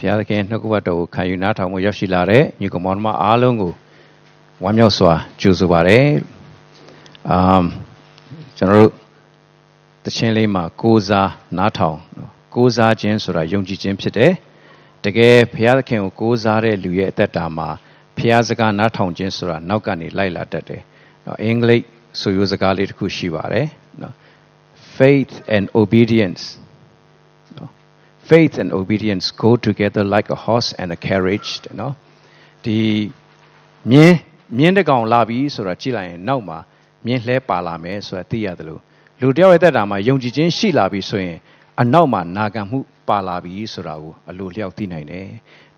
ဘုရားသခင်နှုတ်ကပတ်တော်ကိုခံယူနားထောင်မှုရောက်ရှိလာတဲ့ညီကောင်မောင်နှမအားလုံးကိုဝမ်းမြောက်စွာကြိုဆိုပါရစေ။အမ်ကျွန်တော်တို့တခြင်းလေးမှာကိုးစားနားထောင်ကိုးစားခြင်းဆိုတာယုံကြည်ခြင်းဖြစ်တယ်။တကယ်ဘုရားသခင်ကိုကိုးစားတဲ့လူရဲ့အသက်တာမှာဘုရားစကားနားထောင်ခြင်းဆိုတာနောက်ကနေလိုက်လာတတ်တယ်။နော်အင်္ဂလိပ်ဆိုရိုးစကားလေးတစ်ခုရှိပါတယ်နော် faith and obedience faith and obedience go together like a horse and a carriage တဲ့နော်ဒီမြင်းမြင်းတကောင်လာပြီဆိုတာကြည့်လိုက်ရင်နောက်မှာမြင်းလှဲပါလာမယ်ဆိုတာသိရတယ်လို့လူတယောက်ရဲ့သက်တာမှာယုံကြည်ခြင်းရှိလာပြီဆိုရင်အနောက်မှာနာခံမှုပါလာပြီဆိုတာကိုအလိုလျောက်သိနိုင်တယ်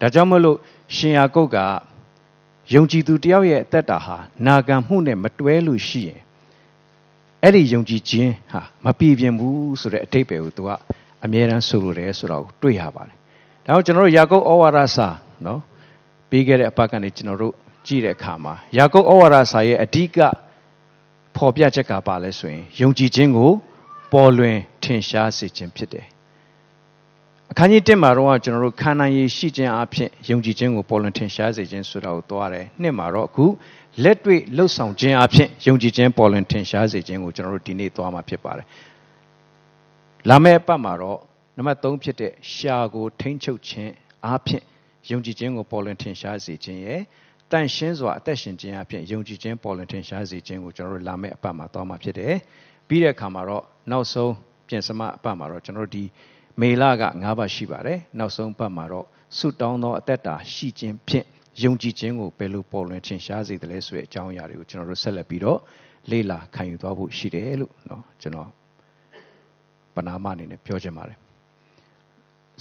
ဒါကြောင့်မလို့ရှင်ယာကုတ်ကယုံကြည်သူတယောက်ရဲ့အသက်တာဟာနာခံမှုနဲ့မတွဲလို့ရှိရင်အဲ့ဒီယုံကြည်ခြင်းဟာမပြည့်ပြည့်ဘူးဆိုတဲ့အတိတ်ပဲကိုသူက အမြဲတမ်းဆိုလိုတယ်ဆိုတာကိုတွေ့ရပါတယ်။ဒါကြောင့်ကျွန်တော်တို့ယာကုပ်ဩဝါဒစာနော်ပြီးခဲ့တဲ့အပတ်ကနေကျွန်တော်တို့ကြည့်တဲ့အခါမှာယာကုပ်ဩဝါဒစာရဲ့အဓိကဖော်ပြချက်ကပါလဲဆိုရင်ယုံကြည်ခြင်းကိုပေါ်လွင်ထင်ရှားစေခြင်းဖြစ်တယ်။အခန်းကြီး1မှာတော့ကျွန်တော်တို့ခန္ဓာရည်ရှိခြင်းအဖြစ်ယုံကြည်ခြင်းကိုပေါ်လွင်ထင်ရှားစေခြင်းဆိုတာကိုသွားတယ်။နှစ်မှာတော့အခုလက်တွေ့လှုပ်ဆောင်ခြင်းအဖြစ်ယုံကြည်ခြင်းပေါ်လွင်ထင်ရှားစေခြင်းကိုကျွန်တော်တို့ဒီနေ့သွားမှာဖြစ်ပါတယ်။ လာမယ့်အပတ်မှာတော့နံပါတ်3ဖြစ်တဲ့ရှာကိုထိမ့်ချုပ်ခြင်းအားဖြင့်ယုံကြည်ခြင်းကိုပေါ်လွင်ထင်ရှားစေခြင်းရဲ့တန်ရှင်းစွာအသက်ရှင်ခြင်းအဖြစ်ယုံကြည်ခြင်းပေါ်လွင်ထင်ရှားစေခြင်းကိုကျွန်တော်တို့လာမယ့်အပတ်မှာသွားမှာဖြစ်တယ်။ပြီးတဲ့အခါမှာတော့နောက်ဆုံးပြင်စမအပတ်မှာတော့ကျွန်တော်တို့ဒီမေလက9ပတ်ရှိပါတယ်။နောက်ဆုံးပတ်မှာတော့ဆုတောင်းသောအသက်တာရှိခြင်းဖြင့်ယုံကြည်ခြင်းကိုဘယ်လိုပေါ်လွင်ထင်ရှားစေတယ်လဲဆိုတဲ့အကြောင်းအရာတွေကိုကျွန်တော်တို့ဆက်လက်ပြီးတော့လေ့လာခံယူသွားဖို့ရှိတယ်လို့เนาะကျွန်တော် ပနာမအနေနဲ့ပြောချင်ပါတယ်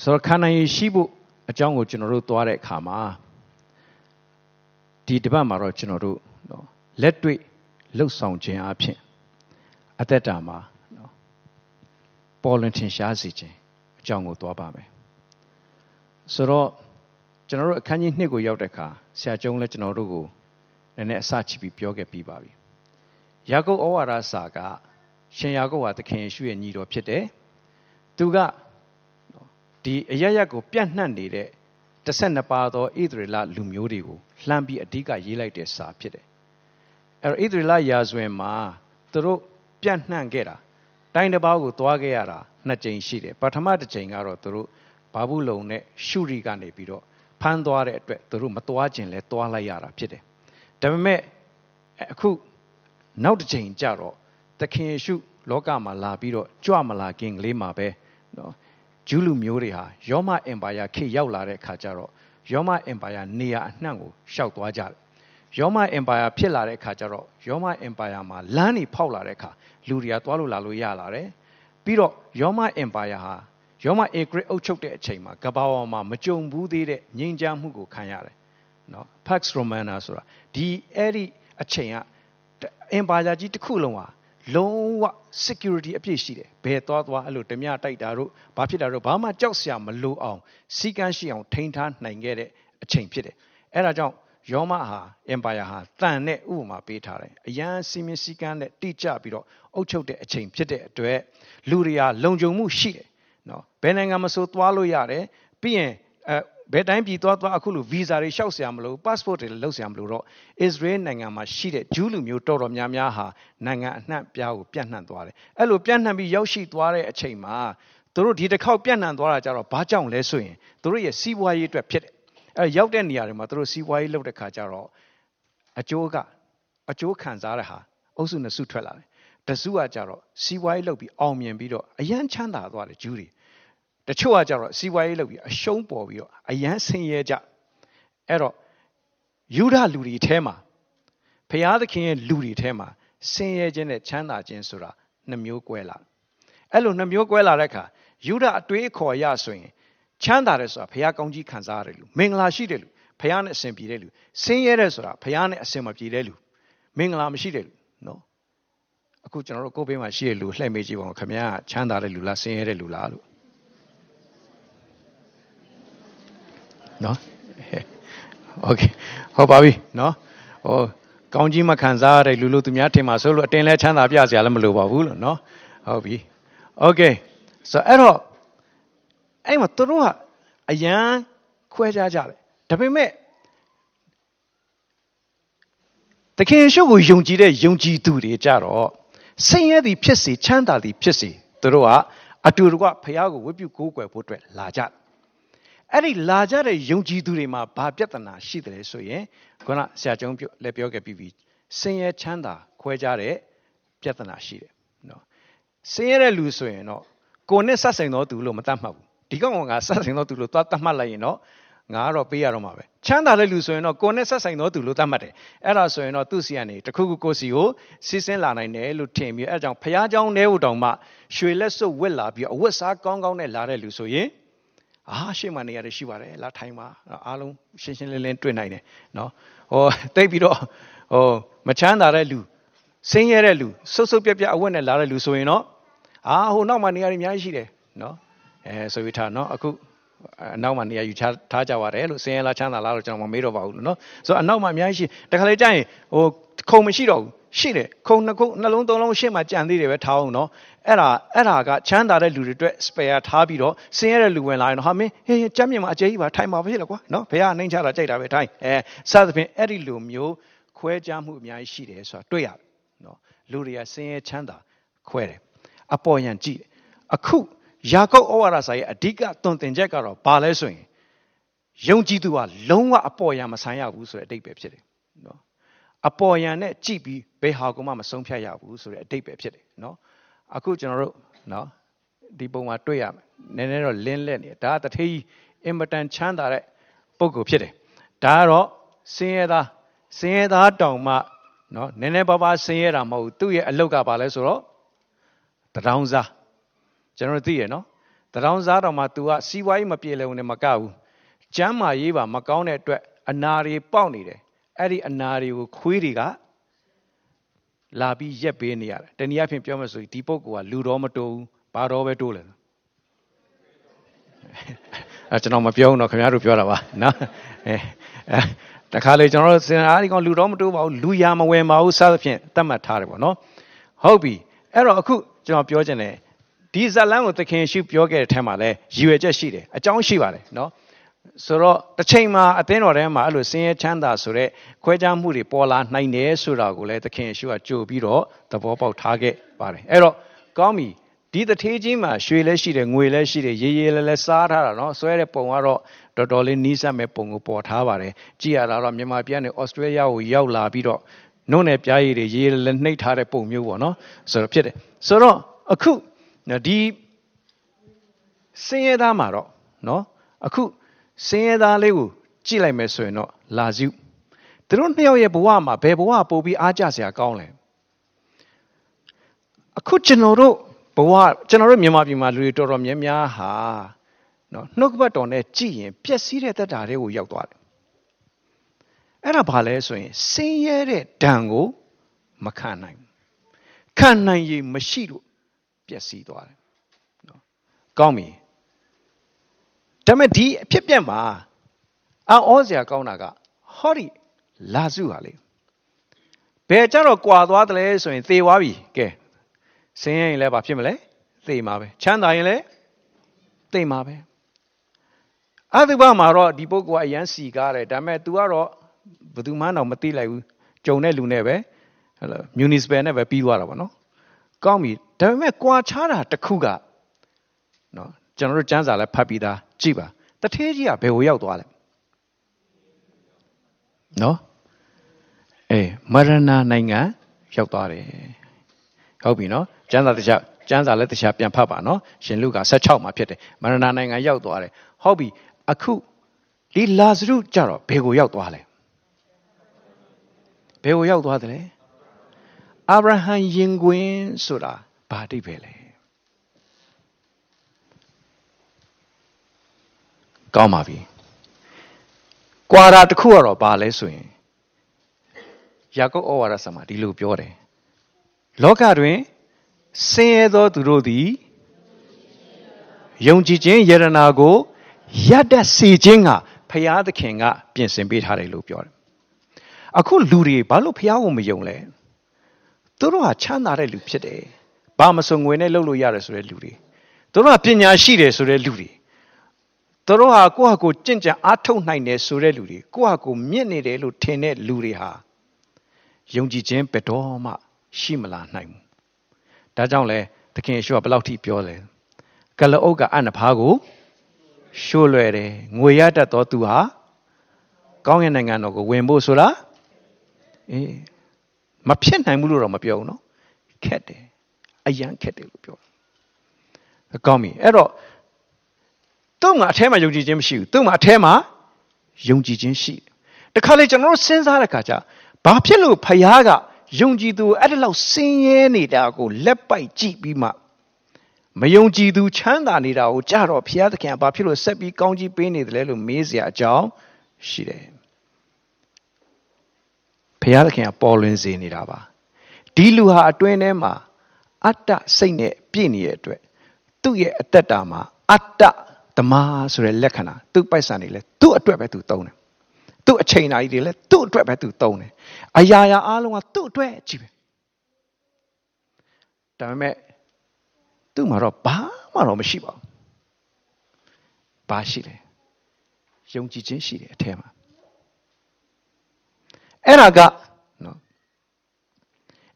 ဆိုတော့ခန္ဓာရည်ရှိဖို့အကြောင်းကိုကျွန်တော်တို့သွားတဲ့အခါမှာဒီတပတ်မှာတော့ကျွန်တော်တို့နော်လက်တွေ့လှုပ်ဆောင်ခြင်းအဖြစ်အသက်တာမှာနော်ပေါ်လွင်ထင်ရှားစေခြင်းအကြောင်းကိုသွားပါမယ်ဆိုတော့ကျွန်တော်တို့အခန်းကြီး2ကိုရောက်တဲ့အခါဆရာကျုံးလည်းကျွန်တော်တို့ကိုနည်းနည်းအစချပြီးပြောခဲ့ပြီးပါပြီယာကုပ်ဩဝါဒစာက ရှင်ယာကုပ်ဟာသခင်ယေရှုရဲ့ညီတော်ဖြစ်တယ်သူကဒီအရရက်ကိုပြန့်နှံ့နေတဲ့12ပါးသောဣသရေလလူမျိုးတွေကိုလှမ်းပြီးအဓိကရေးလိုက်တဲ့စာဖြစ်တယ်အဲ့တော့ဣသရေလရာဇဝင်မှာသူတို့ပြန့်နှံ့ခဲ့တာတိုင်းတစ်ပါးကိုသွားခဲ့ရတာနှစ်ကြိမ်ရှိတယ်ပထမတစ်ကြိမ်ကတော့သူတို့ဘာဘူးလုံနဲ့ရှုရီကနေပြီးတော့ဖမ်းသွားတဲ့အတွက်သူတို့မသွားခြင်းလဲသွားလိုက်ရတာဖြစ်တယ်ဒါပေမဲ့အခုနောက်တစ်ချိန်ကျတော့ သခင်ယေရှုလောကမှာလာပြီးတော့ကြွမလာခင်ကလေးမှာပဲနော်ဂျူးလူမျိုးတွေဟာယောမအင်ပါယာခေရောက်လာတဲ့အခါကျတော့ယောမအင်ပါယာနေရာအနှံ့ကိုရှောက်သွားကြတယ်ယောမအင်ပါယာဖြစ်လာတဲ့အခါကျတော့ယောမအင်ပါယာမှာလမ်းတွေဖောက်လာတဲ့အခါလူတွေကသွားလို့လာလို့ရလာတယ်ပြီးတော့ယောမအင်ပါယာဟာယောမအေဂရစ်အုပ်ချုပ်တဲ့အချိန်မှာကဘာဝမှာမကြုံဘူးသေးတဲ့ငြိမ်းချမ်းမှုကိုခံရတယ်နော် Pax Romana ဆိုတာဒီအဲ့ဒီအချိန်ကအင်ပါယာကြီးတစ်ခုလုံးဟာ လုံးဝ security အပြည့်ရှိတယ်ဘယ်သွားသွားအဲ့လိုဓမြတိုက်တာတို့ဘာဖြစ်တာတို့ဘာမှကြောက်စရာမလိုအောင်စီကန်းရှိအောင်ထိန်းထားနိုင်ခဲ့တဲ့အချိန်ဖြစ်တယ်အဲ့ဒါကြောင့်ယောမဟာ empire ဟာတန်တဲ့ဥပမာပေးထားတယ်အရန်စီမင်းစည်းကမ်းနဲ့တိကျပြီးတော့အုပ်ချုပ်တဲ့အချိန်ဖြစ်တဲ့အတွက်လူတွေကလုံခြုံမှုရှိတယ်နော်ဘယ်နိုင်ငံမဆိုသွားလို့ရတယ်ပြီးရင်အဲ ဘယ်တိုင်းပြည်သွားသွားအခုလိုဗီဇာတွေလျှောက်ဆရာမလို့ passport တွေလုပ်ဆရာမလို့တော့ Israel နိုင်ငံမှာရှိတဲ့ဂျူးလူမျိုးတော်တော်များများဟာနိုင်ငံအနှံ့ပြားကိုပြန့်နှံ့သွားတယ်အဲ့လိုပြန့်နှံ့ပြီးရောက်ရှိသွားတဲ့အချိန်မှာသူတို့ဒီတစ်ခေါက်ပြန့်နှံ့သွားတာကြတော့ဘာကြောင့်လဲဆိုရင်သူတို့ရဲ့စီးပွားရေးအတွက်ဖြစ်တယ်အဲ့ရောက်တဲ့နေရာတွေမှာသူတို့စီးပွားရေးလုပ်တဲ့ခါကျတော့အကျိုးကအကျိုးခံစားတဲ့ဟာအုပ်စုနှစ်စုထွက်လာတယ်တစုကကြတော့စီးပွားရေးလုပ်ပြီးအောင်မြင်ပြီးတော့အရန်ချမ်းသာသွားတယ်ဂျူးတွေ တချို့ကကြတော့စီးပွားရေးလုပ်ပြီးအရှုံးပေါ်ပြီးတော့အယမ်းဆင်းရဲကြအဲ့တော့ယူဒလူတွေထဲမှာဖျားသခင်ရဲ့လူတွေထဲမှာဆင်းရဲခြင်းနဲ့ချမ်းသာခြင်းဆိုတာနှမျိုးကွဲလာအဲ့လိုနှမျိုးကွဲလာတဲ့အခါယူဒအတွေးခေါ်ရဆိုရင်ချမ်းသာတယ်ဆိုတာဖျားကောင်းကြီးခံစားရတယ်လူမင်္ဂလာရှိတယ်လူဖျားနဲ့အစဉ်ပြေတဲ့လူဆင်းရဲတယ်ဆိုတာဖျားနဲ့အစဉ်မပြေတဲ့လူမင်္ဂလာမရှိတဲ့လူနော်အခုကျွန်တော်တို့ကိုယ်ဘေးမှာရှိတဲ့လူလှည့်မေးကြည့်ပါဦးခင်ဗျာချမ်းသာတဲ့လူလားဆင်းရဲတဲ့လူလားလို့ နော်โอเคဟုတ်ပါပြီနော်ဟိုကောင်းကြီးမခံစားရတဲ့လူလူသူများထင်မှာဆိုလို့အတင်းလဲချမ်းသာပြစရာလည်းမလိုပါဘူးလို့နော်ဟုတ်ပြီโอเคဆိုအဲ့တော့အဲ့မှာသူတို့ကအရန် ခွဲခြားကြတယ်ဒါပေမဲ့တခင်ရှုကိုယုံကြည်တဲ့ယုံကြည်သူတွေကြတော့ဆင်းရဲသည်ဖြစ်စေချမ်းသာသည်ဖြစ်စေသူတို့ကအတူတကွဖះကိုဝတ်ပြုကိုးကွယ်ဖို့အတွက်လာကြတယ် အဲ့ဒီလာကြတဲ့ယုံကြည်သူတွေမှာဘာပြဿနာရှိတယ်ဆိုရင်ခုနဆရာကျုံးလည်းပြောခဲ့ပြီးပြီဆင်းရဲချမ်းသာခွဲခြားတဲ့ပြဿနာရှိတယ်နော်ဆင်းရဲတဲ့လူဆိုရင်တော့ကိုယ်နဲ့ဆက်ဆိုင်သောသူလို့မတတ်မှတ်ဘူးဒီကောင်ကဆက်ဆိုင်သောသူလို့သွားတတ်မှတ်လိုက်ရင်တော့ငါကတော့ပေးရတော့မှာပဲချမ်းသာတဲ့လူဆိုရင်တော့ကိုယ်နဲ့ဆက်ဆိုင်သောသူလို့သတ်မှတ်တယ်အဲ့ဒါဆိုရင်တော့သူ့စီကနေတခုခုကိုစီကိုစီးစင်းလာနိုင်တယ်လို့ထင်ပြီးအဲ့ကြောင့်ဖះเจ้าနဲဦးတောင်မှရွှေလက်စွပ်ဝက်လာပြီးအဝတ်စားကောင်းကောင်းနဲ့လာတဲ့လူဆိုရင် အာရှေ့မှာနေရတယ်ရှိပါတယ်လာထိုင်ပါအားလုံးရှင်းရှင်းလင်းလင်းတွေ့နိုင်တယ်နော်ဟောတိတ်ပြီးတော့ဟောမချမ်းသာတဲ့လူဆင်းရဲတဲ့လူဆုပ်ဆုပ်ပြက်ပြက်အဝတ်နဲ့လာတဲ့လူဆိုရင်တော့အာဟိုနောက်မှာနေရာတွေအများကြီးရှိတယ်နော်အဲဆိုပြီးထားနော်အခုအနောက်မှာနေရာယူထားကြပါတယ်လို့စင်ရလာချမ်းသာလားလို့ကျွန်တော်မမေးတော့ပါဘူးလို့နော်ဆိုတော့အနောက်မှာအများကြီးရှိတခါလေကြာရင်ဟိုခုံမရှိတော့ဘူး ရှိတယ်ခုံနှစ်ခုနှလုံးသုံးလုံးရှေ့မှာကြံသေးတယ်ပဲထားအောင်နော်အဲ့ဒါအဲ့ဒါကချမ်းသာတဲ့လူတွေအတွက် spare ထားပြီးတော့ဆင်းရဲတဲ့လူဝင်လာရင်တော့ဟာမင်းဟေးကြမ်းမြင်မှာအကျကြီးပါထိုင်ပါဖြစ်လေကွာနော်ဘယ်ကနှိမ့်ချတာကြိုက်တာပဲထိုင်အဲစသဖြင့်အဲ့ဒီလူမျိုးခွဲခြားမှုအများကြီးရှိတယ်ဆိုတာတွေ့ရတယ်နော်လူတွေကဆင်းရဲချမ်းသာခွဲတယ်အပေါ်ယံကြည့်အခုယာကုပ်ဩဝါဒစာရဲ့အဓိကသွန်သင်ချက်ကတော့ဘာလဲဆိုရင်ယုံကြည်သူကလုံးဝအပေါ်ယံမဆန်းရဘူးဆိုတဲ့အတိတ်ပဲဖြစ်တယ်နော် အပေါ်ယံနဲ့ကြည့်ပြီးဘယ်ဟာကိုမှမဆုံးဖြတ်ရဘူးဆိုတဲ့အတိတ်ပဲဖြစ်တယ်နော်အခုကျွန်တော်တို့နော်ဒီပုံမှာတွေ့ရမယ်နည်းနည်းတော့လင်းလက်နေဒါကတထေးအင်မတန်ချမ်းသာတဲ့ပုံကိုဖြစ်တယ်ဒါကတော့စင်းရဲသားစင်းရဲသားတောင်မှနော်နည်းနည်းပါးပါးစင်းရဲတာမဟုတ်ဘူးသူ့ရဲ့အလုတ်ကဘာလဲဆိုတော့တရောင်းစားကျွန်တော်သိရနော်တရောင်းစားတော်မှာ तू ကစီးပွားရေးမပြေလည်ုံနဲ့မကဘူးကျမ်းမာရေးပါမကောင်းတဲ့အတွက်အနာတွေပေါက်နေတယ် အဲ့ဒီအနာတွေကိုခွေးတွေကလာပြီးရက်ပေးနေရတယ်တနည်းအားဖြင့်ပြောမှဆိုရင်ဒီပုဂ္ဂိုလ်ကလူတော်မတိုးဘူးဘာတော်ပဲတိုးလဲအဲကျွန်တော်မပြောဘူးတော့ခင်ဗျားတို့ပြောတာပါနော်အဲတခါလေကျွန်တော်တို့စင်အားဒီကောင်လူတော်မတိုးပါဘူးလူရမဝယ်ပါဘူးစသဖြင့်တတ်မှတ်ထားတယ်ပေါ့နော်ဟုတ်ပြီအဲ့တော့အခုကျွန်တော်ပြောချင်တယ်ဒီဇလန်းကိုသခင်ရှုပြောခဲ့တဲ့ထဲမှာလည်းရည်ရွယ်ချက်ရှိတယ်အကြောင်းရှိပါတယ်နော် ဆိုတော့တစ်ချိန်မှာအသင်းတော်ထဲမှာအဲ့လိုဆင်းရဲချမ်းသာဆိုတဲ့ခွဲခြားမှုတွေပေါ်လာနိုင်တယ်ဆိုတာကိုလည်းသခင်ရှုကကြိုပြီးတော့သဘောပေါက်ထားခဲ့ပါတယ်အဲ့တော့ကောင်းပြီဒီတထေးချင်းမှာရွှေလည်းရှိတယ်ငွေလည်းရှိတယ်ရေရေလည်းလည်းစားထားတာနော်ဆွဲတဲ့ပုံကတော့တော်တော်လေးနီးစပ်မဲ့ပုံကိုပေါ်ထားပါတယ်ကြည့်ရတာတော့မြန်မာပြည်ကနေဩစတြေးလျကိုရောက်လာပြီးတော့နှုတ်နယ်ပြားရည်တွေရေလည်းနှိပ်ထားတဲ့ပုံမျိုးပေါ့နော်ဆိုတော့ဖြစ်တယ်ဆိုတော့အခုနော်ဒီစင်းရဲသားမှာတော့နော်အခု စင်းရဲသားလေးကိုကြည့်လိုက်မယ်ဆိုရင်တော့လာစုသူတို့နှစ်ယောက်ရဲ့ဘဝမှာဘယ်ဘဝပို့ပြီးအားကြစရာကောင်းလဲအခုကျွန်တော်တို့ဘဝကျွန်တော်တို့မြန်မာပြည်မှာလူတွေတော်တော်များများဟာနော်နှုတ်ကပတ်တော်နဲ့ကြည့်ရင်ပျက်စီးတဲ့တက်တာတွေကိုရောက်သွားတယ်အဲ့ဒါဘာလဲဆိုရင်စင်းရဲတဲ့ဒဏ်ကိုမခံနိုင်ခံနိုင်ရမရှိလို့ပျက်စီးသွားတယ်နော်ကောင်းပြီ ဒါပေမဲ့ဒီအဖြစ်ပြက်မှာအော်စရာကောင်းတာကဟောဒီလာစုဟာလေဘယ်ကြတော့ကွာသွားတယ်လဲဆိုရင်သေသွားပြီကဲဆင်းရဲရင်လည်းဘာဖြစ်မလဲသေမှာပဲချမ်းသာရင်လည်းသေမှာပဲအတုပမှာတော့ဒီပုဂ္ဂိုလ်ကအရန်စီကားတယ်ဒါပေမဲ့ तू ကတော့ဘယ်သူမှတော့မသိလိုက်ဘူးကြုံတဲ့လူနဲ့ပဲဟဲ့လား municipal နဲ့ပဲပြီးသွားတာပေါ့နော်ကောင်းပြီဒါပေမဲ့ကွာခြားတာတစ်ခုကနော် ကျွန်တော်တို့စံစာလည်းဖတ်ပြီးသားကြည့်ပါတထေးကြီးကဘယ်ကိုရောက်သွားလဲနော်အေးမရဏနိုင်ငံရောက်သွားတယ်ဟုတ်ပြီနော်စံစာတစ်ချက်စံစာလည်းတစ်ချက်ပြန်ဖတ်ပါနော်ရှင်လူက16မှာဖြစ်တယ်မရဏနိုင်ငံရောက်သွားတယ်ဟုတ်ပြီအခုဒီလာဇရုကြတော့ဘယ်ကိုရောက်သွားလဲဘယ်ကိုရောက်သွားတယ်လဲအာဗြဟံရင်ခွင်ဆိုတာဘာအဓိပ္ပာယ်လဲ ကောင်းပါပြီကွာတာတစ်ခုကတော့ဘာလဲဆိုရင်ယာကုပ်ဩဝါဒစာမှာဒီလိုပြောတယ်လောကတွင်ဆင်းရဲသောသူတို့သည်ယုံကြည်ခြင်းယရနာကိုရတတ်စေခြင်းကဖရာသခင်ကပြင်ဆင်ပေးထားတယ်လို့ပြောတယ်အခုလူတွေဘာလို့ဖရာကိုမယုံလဲသူတို့ဟာချမ်းသာတဲ့လူဖြစ်တယ်ဘာမစုံငွေနဲ့လှုပ်လို့ရတယ်ဆိုတဲ့လူတွေသူတို့ကပညာရှိတယ်ဆိုတဲ့လူတွေ သူတို့ဟာကိုယ့်ဟာကိုယ်ကြင်ကြံအားထုတ်နိုင်တယ်ဆိုတဲ့လူတွေကိုယ့်ဟာကိုယ်မြင့်နေတယ်လို့ထင်တဲ့လူတွေဟာယုံကြည်ခြင်းဘယ်တော့မှရှိမလာနိုင်ဘူးဒါကြောင့်လဲသခင်ယေရှုကဘယ်လောက်ထိပြောလဲကလအုပ်ကအနဖားကိုရှို့လွယ်တယ်ငွေရတတ်သောသူဟာကောင်းကင်နိုင်ငံတော်ကိုဝင်ဖို့ဆိုတာအေးမဖြစ်နိုင်ဘူးလို့တော့မပြောဘူးနော်ခက်တယ်အယံခက်တယ်လို့ပြောတယ်ကောင်းပြီအဲ့တော့ သူ့မှာအထဲမှာယုံကြည်ခြင်းမရှိဘူးသူ့မှာအထဲမှာယုံကြည်ခြင်းရှိတယ်တခါလေကျွန်တော်တို့စဉ်းစားတဲ့ခါကျဘာဖြစ်လို့ဖယားကယုံကြည်သူအဲ့ဒါလောက်ဆင်းရဲနေတာကိုလက်ပိုက်ကြည့်ပြီးမှမယုံကြည်သူချမ်းသာနေတာကိုကြတော့ဘုရားသခင်ကဘာဖြစ်လို့ဆက်ပြီးကောင်းကြီးပေးနေတယ်လဲလို့မေးစရာအကြောင်းရှိတယ်ဘုရားသခင်ကပေါ်လွင်စေနေတာပါဒီလူဟာအတွင်းထဲမှာအတ္တစိတ်နဲ့ပြည့်နေတဲ့အတွက်သူ့ရဲ့အတ္တတာမှာအတ္တသ မားဆိုတဲ့လက္ခဏာသူ့ပိုက်ဆံတွေလဲသူ့အတွက်ပဲသူသုံးတယ်သူ့အချိန်တိုင်းတွေလဲသူ့အတွက်ပဲသူသုံးတယ်အရာရာအားလုံးကသူ့အတွက်ကြီးပဲဒါပေမဲ့သူ့မှာတော့ဘာမှတော့မရှိပါဘူးဘာရှိလဲယုံကြည်ခြင်းရှိတယ်အထက်မှာအဲ့ဒါကနော်